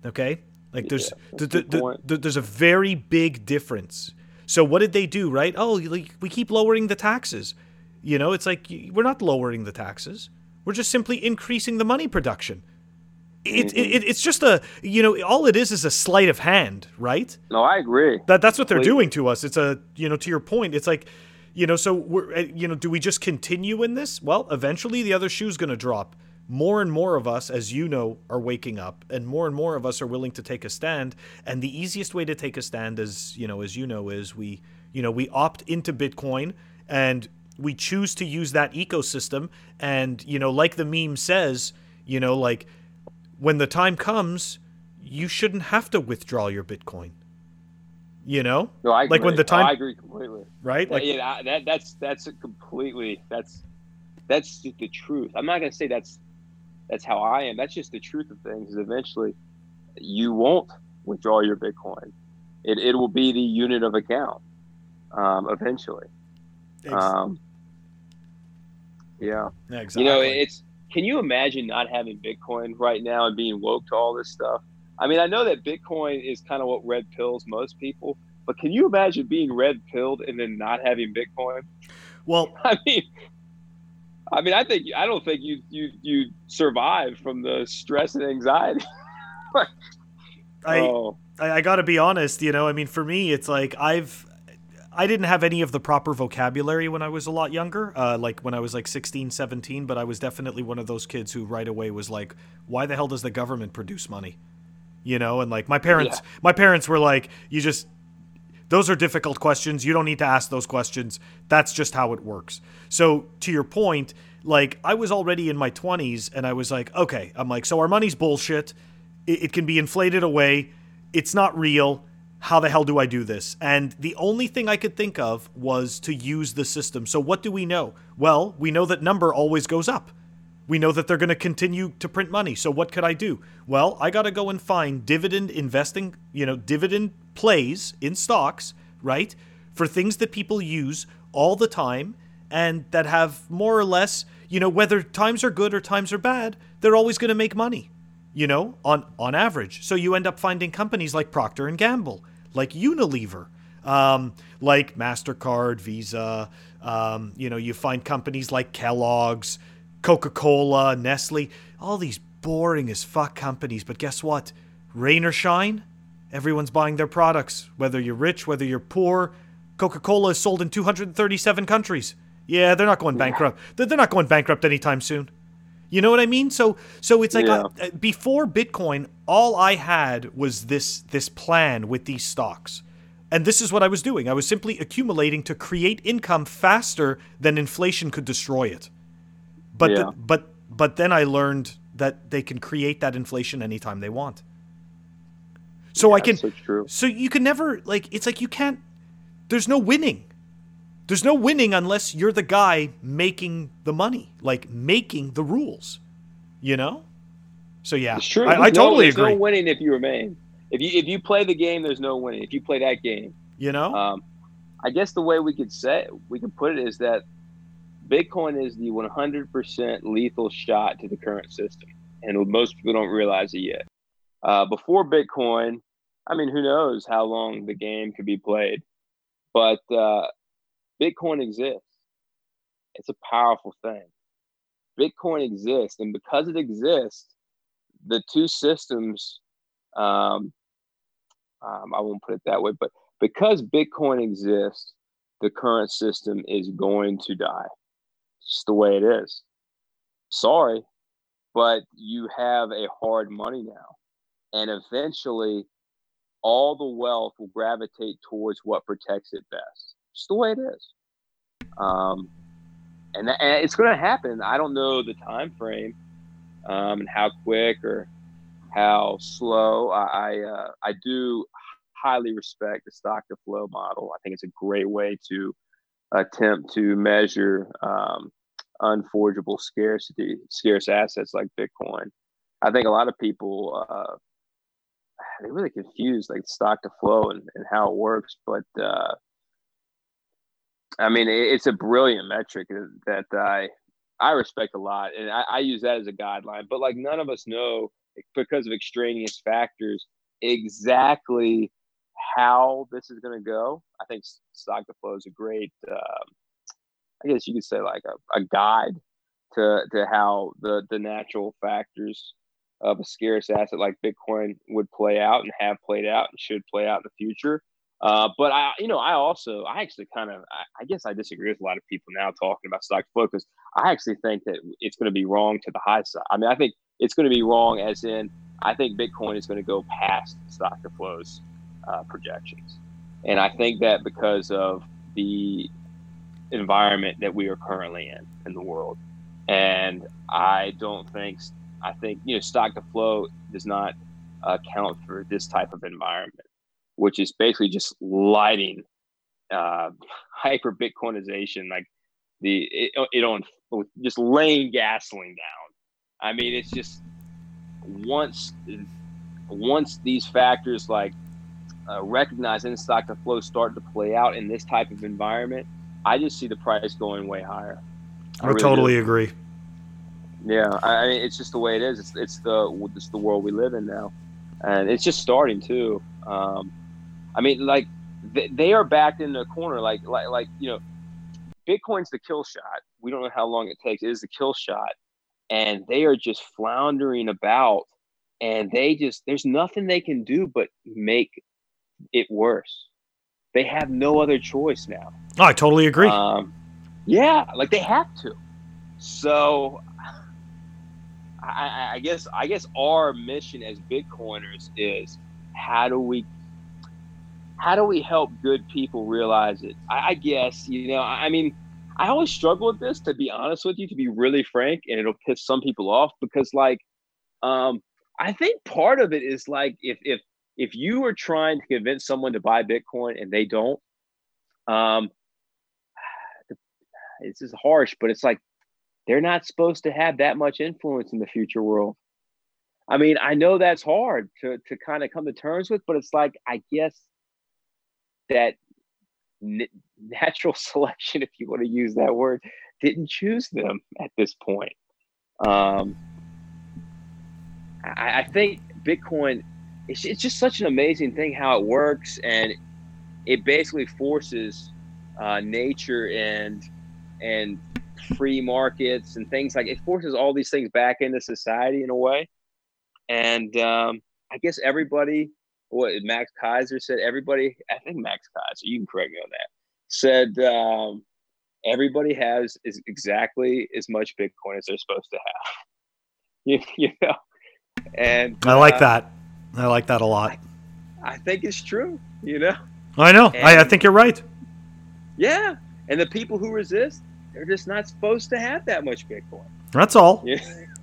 Okay? Like there's Yeah, th- that's a th- good th- point. th- there's a very big difference. So what did they do, right? Oh, like, we keep lowering the taxes. You know, it's like we're not lowering the taxes. We're just simply increasing the money production. It, Mm-hmm. it, it, it's just a, you know, all it is is a sleight of hand, right? No, I agree. That that's what they're Completely. doing to us. It's a you know to your point. It's like you know so we're uh, you know do we just continue in this? Well, eventually the other shoe's going to drop. More and more of us, as you know, are waking up, and more and more of us are willing to take a stand. And the easiest way to take a stand, as you know, as you know, is we you know we opt into Bitcoin and we choose to use that ecosystem. And you know, like the meme says, you know, like when the time comes, you shouldn't have to withdraw your Bitcoin. You know, No, I agree. Like when the No, time- oh, I agree completely. right? Like, yeah, that that's that's a completely that's that's the truth. I'm not gonna say that's that's how I am. That's just the truth of things. Is eventually you won't withdraw your Bitcoin. It it will be the unit of account. Um, eventually. Um, yeah. exactly. You know, it's can you imagine not having Bitcoin right now and being woke to all this stuff? I mean, I know that Bitcoin is kind of what red pills most people, but can you imagine being red pilled and then not having Bitcoin? well, I mean, I mean, I think I don't think you you you survive from the stress and anxiety. I, oh, I I gotta be honest. You know, I mean, for me, it's like I've I didn't have any of the proper vocabulary when I was a lot younger, uh, like when I was like 16, 17, but I was definitely one of those kids who right away was like, why the hell does the government produce money? You know, and like my parents, my parents were like, you just, those are difficult questions. You don't need to ask those questions. That's just how it works. So to your point, like I was already in my 20s and I was like, okay, I'm like, so our money's bullshit. It, it can be inflated away. It's not real. How the hell do I do this? And the only thing I could think of was to use the system. So what do we know? Well, we know that number always goes up. We know that they're going to continue to print money. So what could I do? Well, I got to go and find dividend investing, you know, dividend plays in stocks, right? For things that people use all the time and that have more or less, you know, whether times are good or times are bad, they're always going to make money, you know, on on average. So you end up finding companies like Procter and Gamble, like Unilever, um, like Mastercard, Visa. Um, you know, you find companies like Kellogg's, Coca Cola, Nestle, all these boring as fuck companies. But guess what? Rain or shine, everyone's buying their products. Whether you're rich, whether you're poor, Coca Cola is sold in 237 countries. Yeah, they're not going bankrupt. They're they're not going bankrupt anytime soon. You know what I mean? So so it's like Yeah. uh, before Bitcoin, all I had was this this plan with these stocks. And this is what I was doing. I was simply accumulating to create income faster than inflation could destroy it. But the- but but then I learned that they can create that inflation anytime they want. So I can so true. so you can never like it's like you can't there's no winning. There's no winning unless you're the guy making the money, like making the rules. You know? So yeah, It's true. I, I There's no- totally there's agree. no winning if you remain. If you if you play the game, there's no winning. If you play that game, you know? um, I guess the way we could say we could put it is that Bitcoin is the 100% lethal shot to the current system, and most people don't realize it yet. Uh, before Bitcoin, I mean, who knows how long the game could be played, but uh, Bitcoin exists. It's a powerful thing. Bitcoin exists, and because it exists, the two systems. Um, um, I won't put it that way, but because Bitcoin exists, the current system is going to die. It's just the way it is. Sorry, but you have a hard money now. And eventually, all the wealth will gravitate towards what protects it best. Just the way it is. Um, and, and it's going to happen. I don't know the time frame um, and how quick or how slow. I I, uh, I do highly respect the stock to flow model. I think it's a great way to attempt to measure um, unforgeable scarcity, scarce assets like Bitcoin. I think a lot of people uh, they really confuse like stock to flow and, and how it works, but uh, I mean it, it's a brilliant metric that I I respect a lot, and I, I use that as a guideline. But like none of us know because of extraneous factors exactly how this is going to go. I think stock to flow is a great, um, I guess you could say like a, a guide to to how the the natural factors of a scarce asset like Bitcoin would play out and have played out and should play out in the future. Uh, but I, you know, I also, I actually kind of, I, I, guess I disagree with a lot of people now talking about stock to flow because I actually think that it's going to be wrong to the high side. I mean, I think it's going to be wrong as in, I think Bitcoin is going to go past stock to flows uh, projections. And I think that because of the environment that we are currently in in the world. And I don't think, I think, you know, stock to flow does not account for this type of environment, which is basically just lighting uh, hyper Bitcoinization, like the, it, it on just laying gasoline down. I mean, it's just once, once these factors like uh, in stock to flow start to play out in this type of environment, I just see the price going way higher. I, I really totally do. agree. Yeah, I mean, it's just the way it is. It's it's the it's the world we live in now, and it's just starting too. Um, I mean, like they, they are backed in the corner. Like like like you know, Bitcoin's the kill shot. We don't know how long it takes. It is the kill shot, and they are just floundering about, and they just there's nothing they can do but make it worse. They have no other choice now. Oh, I totally agree. Um, yeah, like they have to. So, I, I guess I guess our mission as Bitcoiners is how do we how do we help good people realize it? I, I guess you know. I mean, I always struggle with this to be honest with you, to be really frank, and it'll piss some people off because like, um, I think part of it is like if if if you are trying to convince someone to buy Bitcoin and they don't, um, it's just harsh, but it's like they're not supposed to have that much influence in the future world. I mean, I know that's hard to to kind of come to terms with, but it's like I guess that n- natural selection, if you want to use that word, didn't choose them at this point. Um, I, I think Bitcoin it's, it's just such an amazing thing how it works and it basically forces uh, nature and and free markets and things like it forces all these things back into society in a way. And um, i guess everybody what max keiser said everybody i think max keiser you can correct me on that said um, everybody has is exactly as much bitcoin as they're supposed to have. You, you know? And i like uh, that I like that a lot. I, I think it's true, you know? I know. I, I think you're right. Yeah. And the people who resist, they're just not supposed to have that much Bitcoin. That's all. Yeah.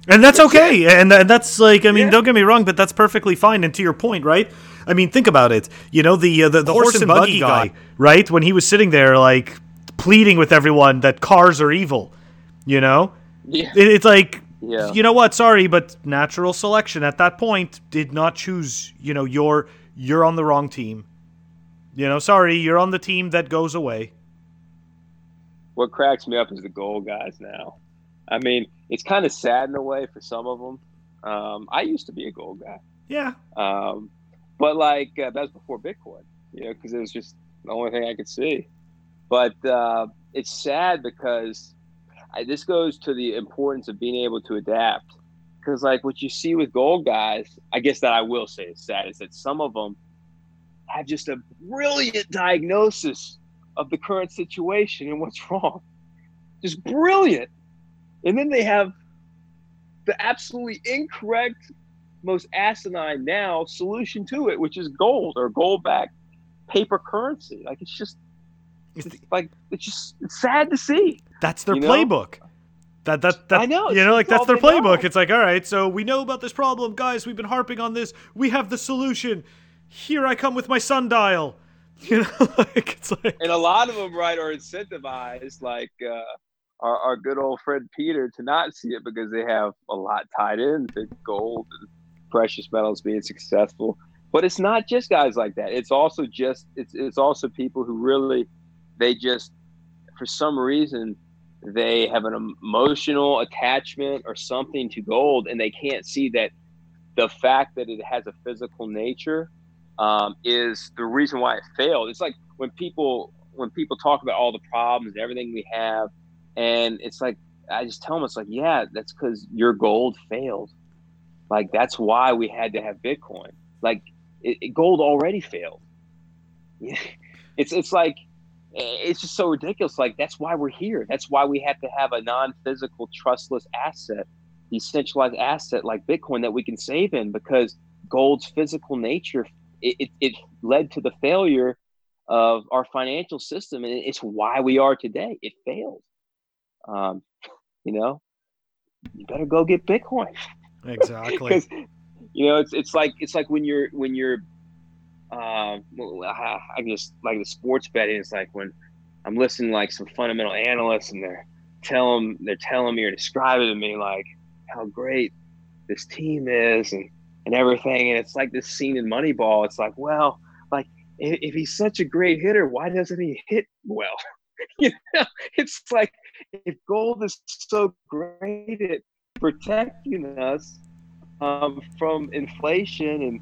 And that's, that's okay. And, and that's like, I mean, yeah. don't get me wrong, but that's perfectly fine. And to your point, right? I mean, think about it. You know, the uh, the, the horse, horse, and buggy, buggy guy, guy, right? When he was sitting there, like pleading with everyone that cars are evil. You know, yeah. It, it's like, yeah. you know what? Sorry, but natural selection at that point did not choose. You know, you're you're on the wrong team. You know, sorry, you're on the team that goes away. What cracks me up is the goal guys now. I mean, it's kind of sad in a way for some of them. Um, I used to be a gold guy. Yeah. Um, but like uh, that was before Bitcoin, you know, because it was just the only thing I could see. But uh, it's sad because I, this goes to the importance of being able to adapt. Because like what you see with gold guys, I guess that I will say is sad is that some of them have just a brilliant diagnosis of the current situation and what's wrong. Just brilliant. And then they have the absolutely incorrect, most asinine now solution to it, which is gold or gold backed paper currency. Like it's just it's, it's like it's just it's sad to see. That's their playbook. Know? That that that I know. You know, like that's their playbook. Know. It's like, all right, so we know about this problem, guys. We've been harping on this. We have the solution. Here I come with my sundial. You know, like it's like, and a lot of them, right, are incentivized. Like, uh, our, our good old friend Peter to not see it because they have a lot tied into gold and precious metals being successful. But it's not just guys like that. It's also just it's it's also people who really they just for some reason they have an emotional attachment or something to gold and they can't see that the fact that it has a physical nature um, is the reason why it failed. It's like when people when people talk about all the problems everything we have and it's like, I just tell them, it's like, yeah, that's because your gold failed. Like, that's why we had to have Bitcoin. Like, it, it, gold already failed. it's, it's like, it's just so ridiculous. Like, that's why we're here. That's why we have to have a non physical, trustless asset, decentralized asset like Bitcoin that we can save in because gold's physical nature, it, it, it led to the failure of our financial system. And it's why we are today. It failed um, you know, you better go get Bitcoin. Exactly. You know, it's it's like it's like when you're when you're, uh, I just like the sports betting. It's like when I'm listening to like some fundamental analysts and they're telling they're telling me or describing to me like how great this team is and and everything. And it's like this scene in Moneyball. It's like, well, like if, if he's such a great hitter, why doesn't he hit well? you know, it's like if gold is so great at protecting us um, from inflation and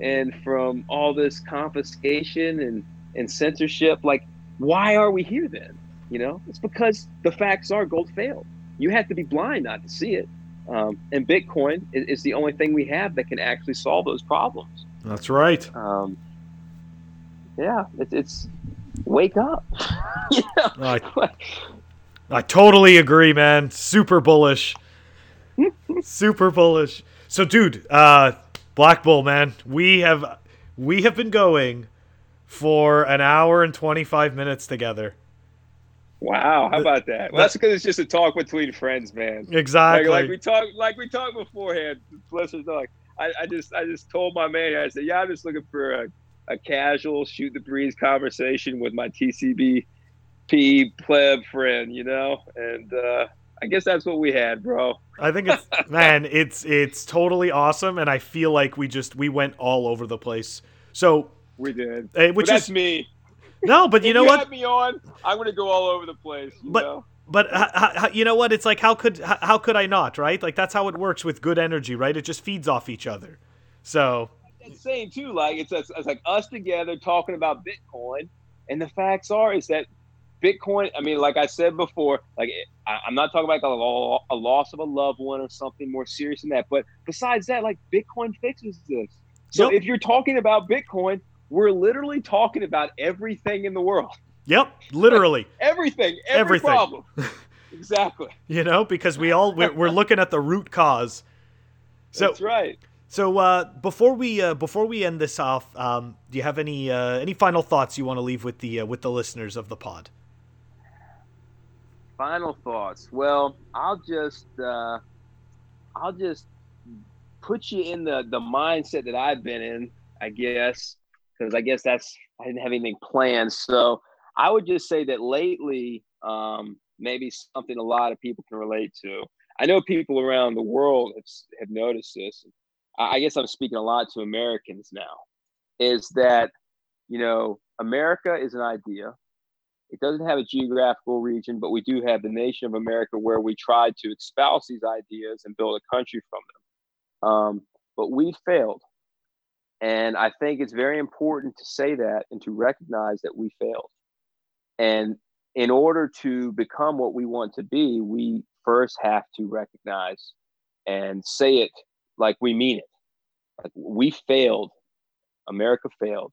and from all this confiscation and and censorship, like why are we here then? You know, it's because the facts are gold failed. You have to be blind not to see it. Um, and Bitcoin is, is, the only thing we have that can actually solve those problems. That's right. Um, yeah, it, it's wake up. yeah. I, I totally agree, man. Super bullish. Super bullish. So, dude, uh, Black Bull, man, we have we have been going for an hour and twenty five minutes together. Wow, how about that? Well, that's because it's just a talk between friends, man. Exactly. Like, like we talked, like we talked beforehand. Listeners, like I, I just, I just told my man, I said, yeah, I'm just looking for a a casual shoot the breeze conversation with my TCB P pleb friend, you know, and uh, I guess that's what we had, bro. I think it's man, it's it's totally awesome, and I feel like we just we went all over the place. So we did, uh, which that's is me. No, but you know you what? me on, I'm gonna go all over the place. but know? but you know what? It's like how could how could I not? Right? Like that's how it works with good energy, right? It just feeds off each other. So insane too. Like it's, it's, it's like us together talking about Bitcoin, and the facts are is that Bitcoin. I mean, like I said before, like I, am not talking about like a, a, loss of a loved one or something more serious than that. But besides that, like Bitcoin fixes this. So yep. if you're talking about Bitcoin, we're literally talking about everything in the world. Yep, literally like everything, every everything. problem. exactly. You know, because we all we're, we're looking at the root cause. So, That's right. So uh, before we uh, before we end this off, um, do you have any uh, any final thoughts you want to leave with the uh, with the listeners of the pod? Final thoughts. Well, I'll just uh, I'll just put you in the the mindset that I've been in, I guess, because I guess that's I didn't have anything planned. So I would just say that lately, um, maybe something a lot of people can relate to. I know people around the world have, have noticed this. I guess I'm speaking a lot to Americans now. Is that you know America is an idea. It doesn't have a geographical region, but we do have the nation of America where we tried to espouse these ideas and build a country from them. Um, but we failed. And I think it's very important to say that and to recognize that we failed. And in order to become what we want to be, we first have to recognize and say it like we mean it. Like we failed. America failed.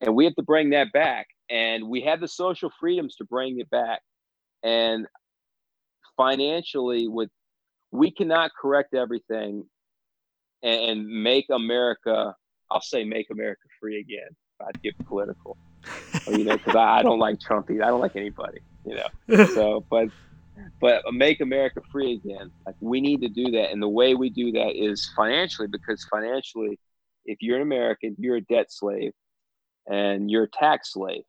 And we have to bring that back. And we have the social freedoms to bring it back. And financially, with we cannot correct everything and, make America, I'll say make America free again. I'd get political. you know, because I, I, don't like Trump either. I don't like anybody, you know. So, but but make America free again. Like we need to do that, and the way we do that is financially, because financially, if you're an American, you're a debt slave, and you're a tax slave,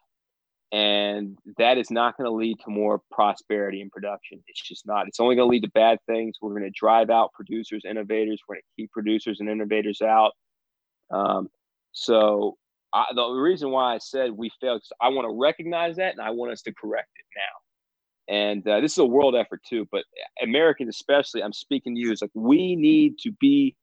and that is not going to lead to more prosperity and production. It's just not. It's only going to lead to bad things. We're going to drive out producers, innovators. We're going to keep producers and innovators out. Um, so I, the reason why I said we failed I want to recognize that and I want us to correct it now. And uh, this is a world effort too, but Americans especially, I'm speaking to you, is like we need to be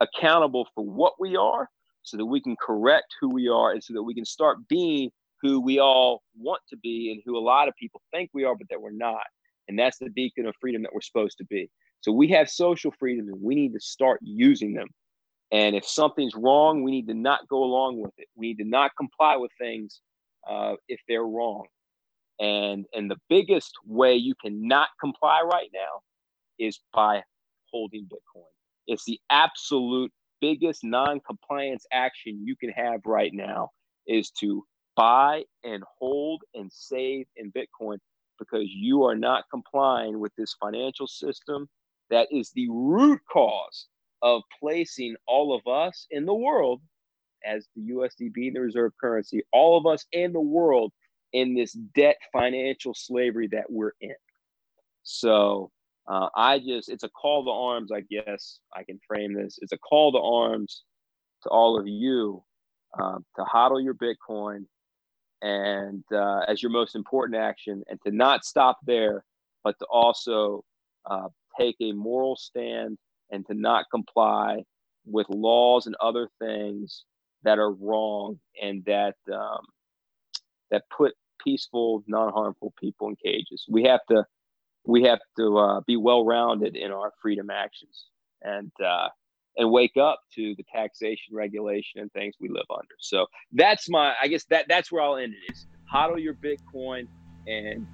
accountable for what we are so that we can correct who we are and so that we can start being who we all want to be and who a lot of people think we are, but that we're not. And that's the beacon of freedom that we're supposed to be. So we have social freedoms and we need to start using them. And if something's wrong, we need to not go along with it. We need to not comply with things uh, if they're wrong. And and the biggest way you cannot comply right now is by holding Bitcoin. It's the absolute biggest non-compliance action you can have right now is to buy and hold and save in Bitcoin because you are not complying with this financial system that is the root cause of placing all of us in the world as the USDB, the reserve currency, all of us in the world in this debt financial slavery that we're in. So uh, I just, it's a call to arms, I guess I can frame this. It's a call to arms to all of you uh, to hodl your Bitcoin, and uh, as your most important action, and to not stop there, but to also uh, take a moral stand and to not comply with laws and other things that are wrong and that um, that put peaceful, non-harmful people in cages. We have to we have to uh, be well-rounded in our freedom actions and uh, and wake up to the taxation regulation and things we live under. So that's my, I guess that that's where I'll end it is hodl your Bitcoin and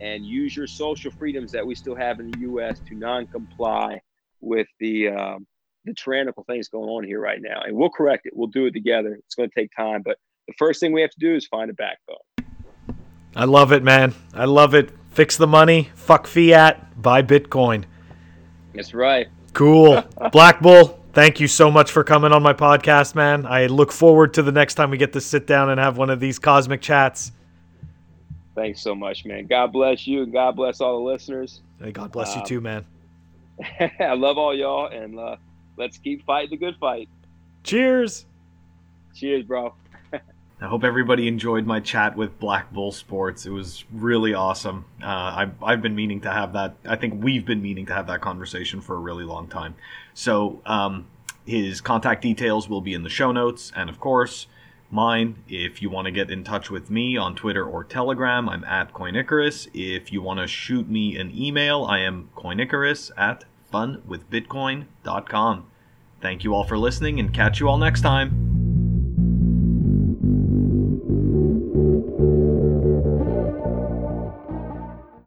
and use your social freedoms that we still have in the U.S. to non-comply with the um, the tyrannical things going on here right now, and we'll correct it. We'll do it together. It's going to take time, but the first thing we have to do is find a backbone. I love it, man. I love it. Fix the money. Fuck fiat. Buy Bitcoin. That's right. Cool. Black Bull, thank you so much for coming on my podcast, man. I look forward to the next time we get to sit down and have one of these cosmic chats. Thanks so much, man. God bless you and God bless all the listeners. Hey, God bless um, you too, man. I love all y'all and uh, let's keep fighting the good fight. Cheers. Cheers, bro. I hope everybody enjoyed my chat with Black Bull Sports. It was really awesome. Uh, I've, I've been meaning to have that. I think we've been meaning to have that conversation for a really long time. So um, his contact details will be in the show notes, and of course, mine. If you want to get in touch with me on Twitter or Telegram, I'm at Coinicarus. If you want to shoot me an email, I am Coinicarus at funwithbitcoin.com. Thank you all for listening, and catch you all next time.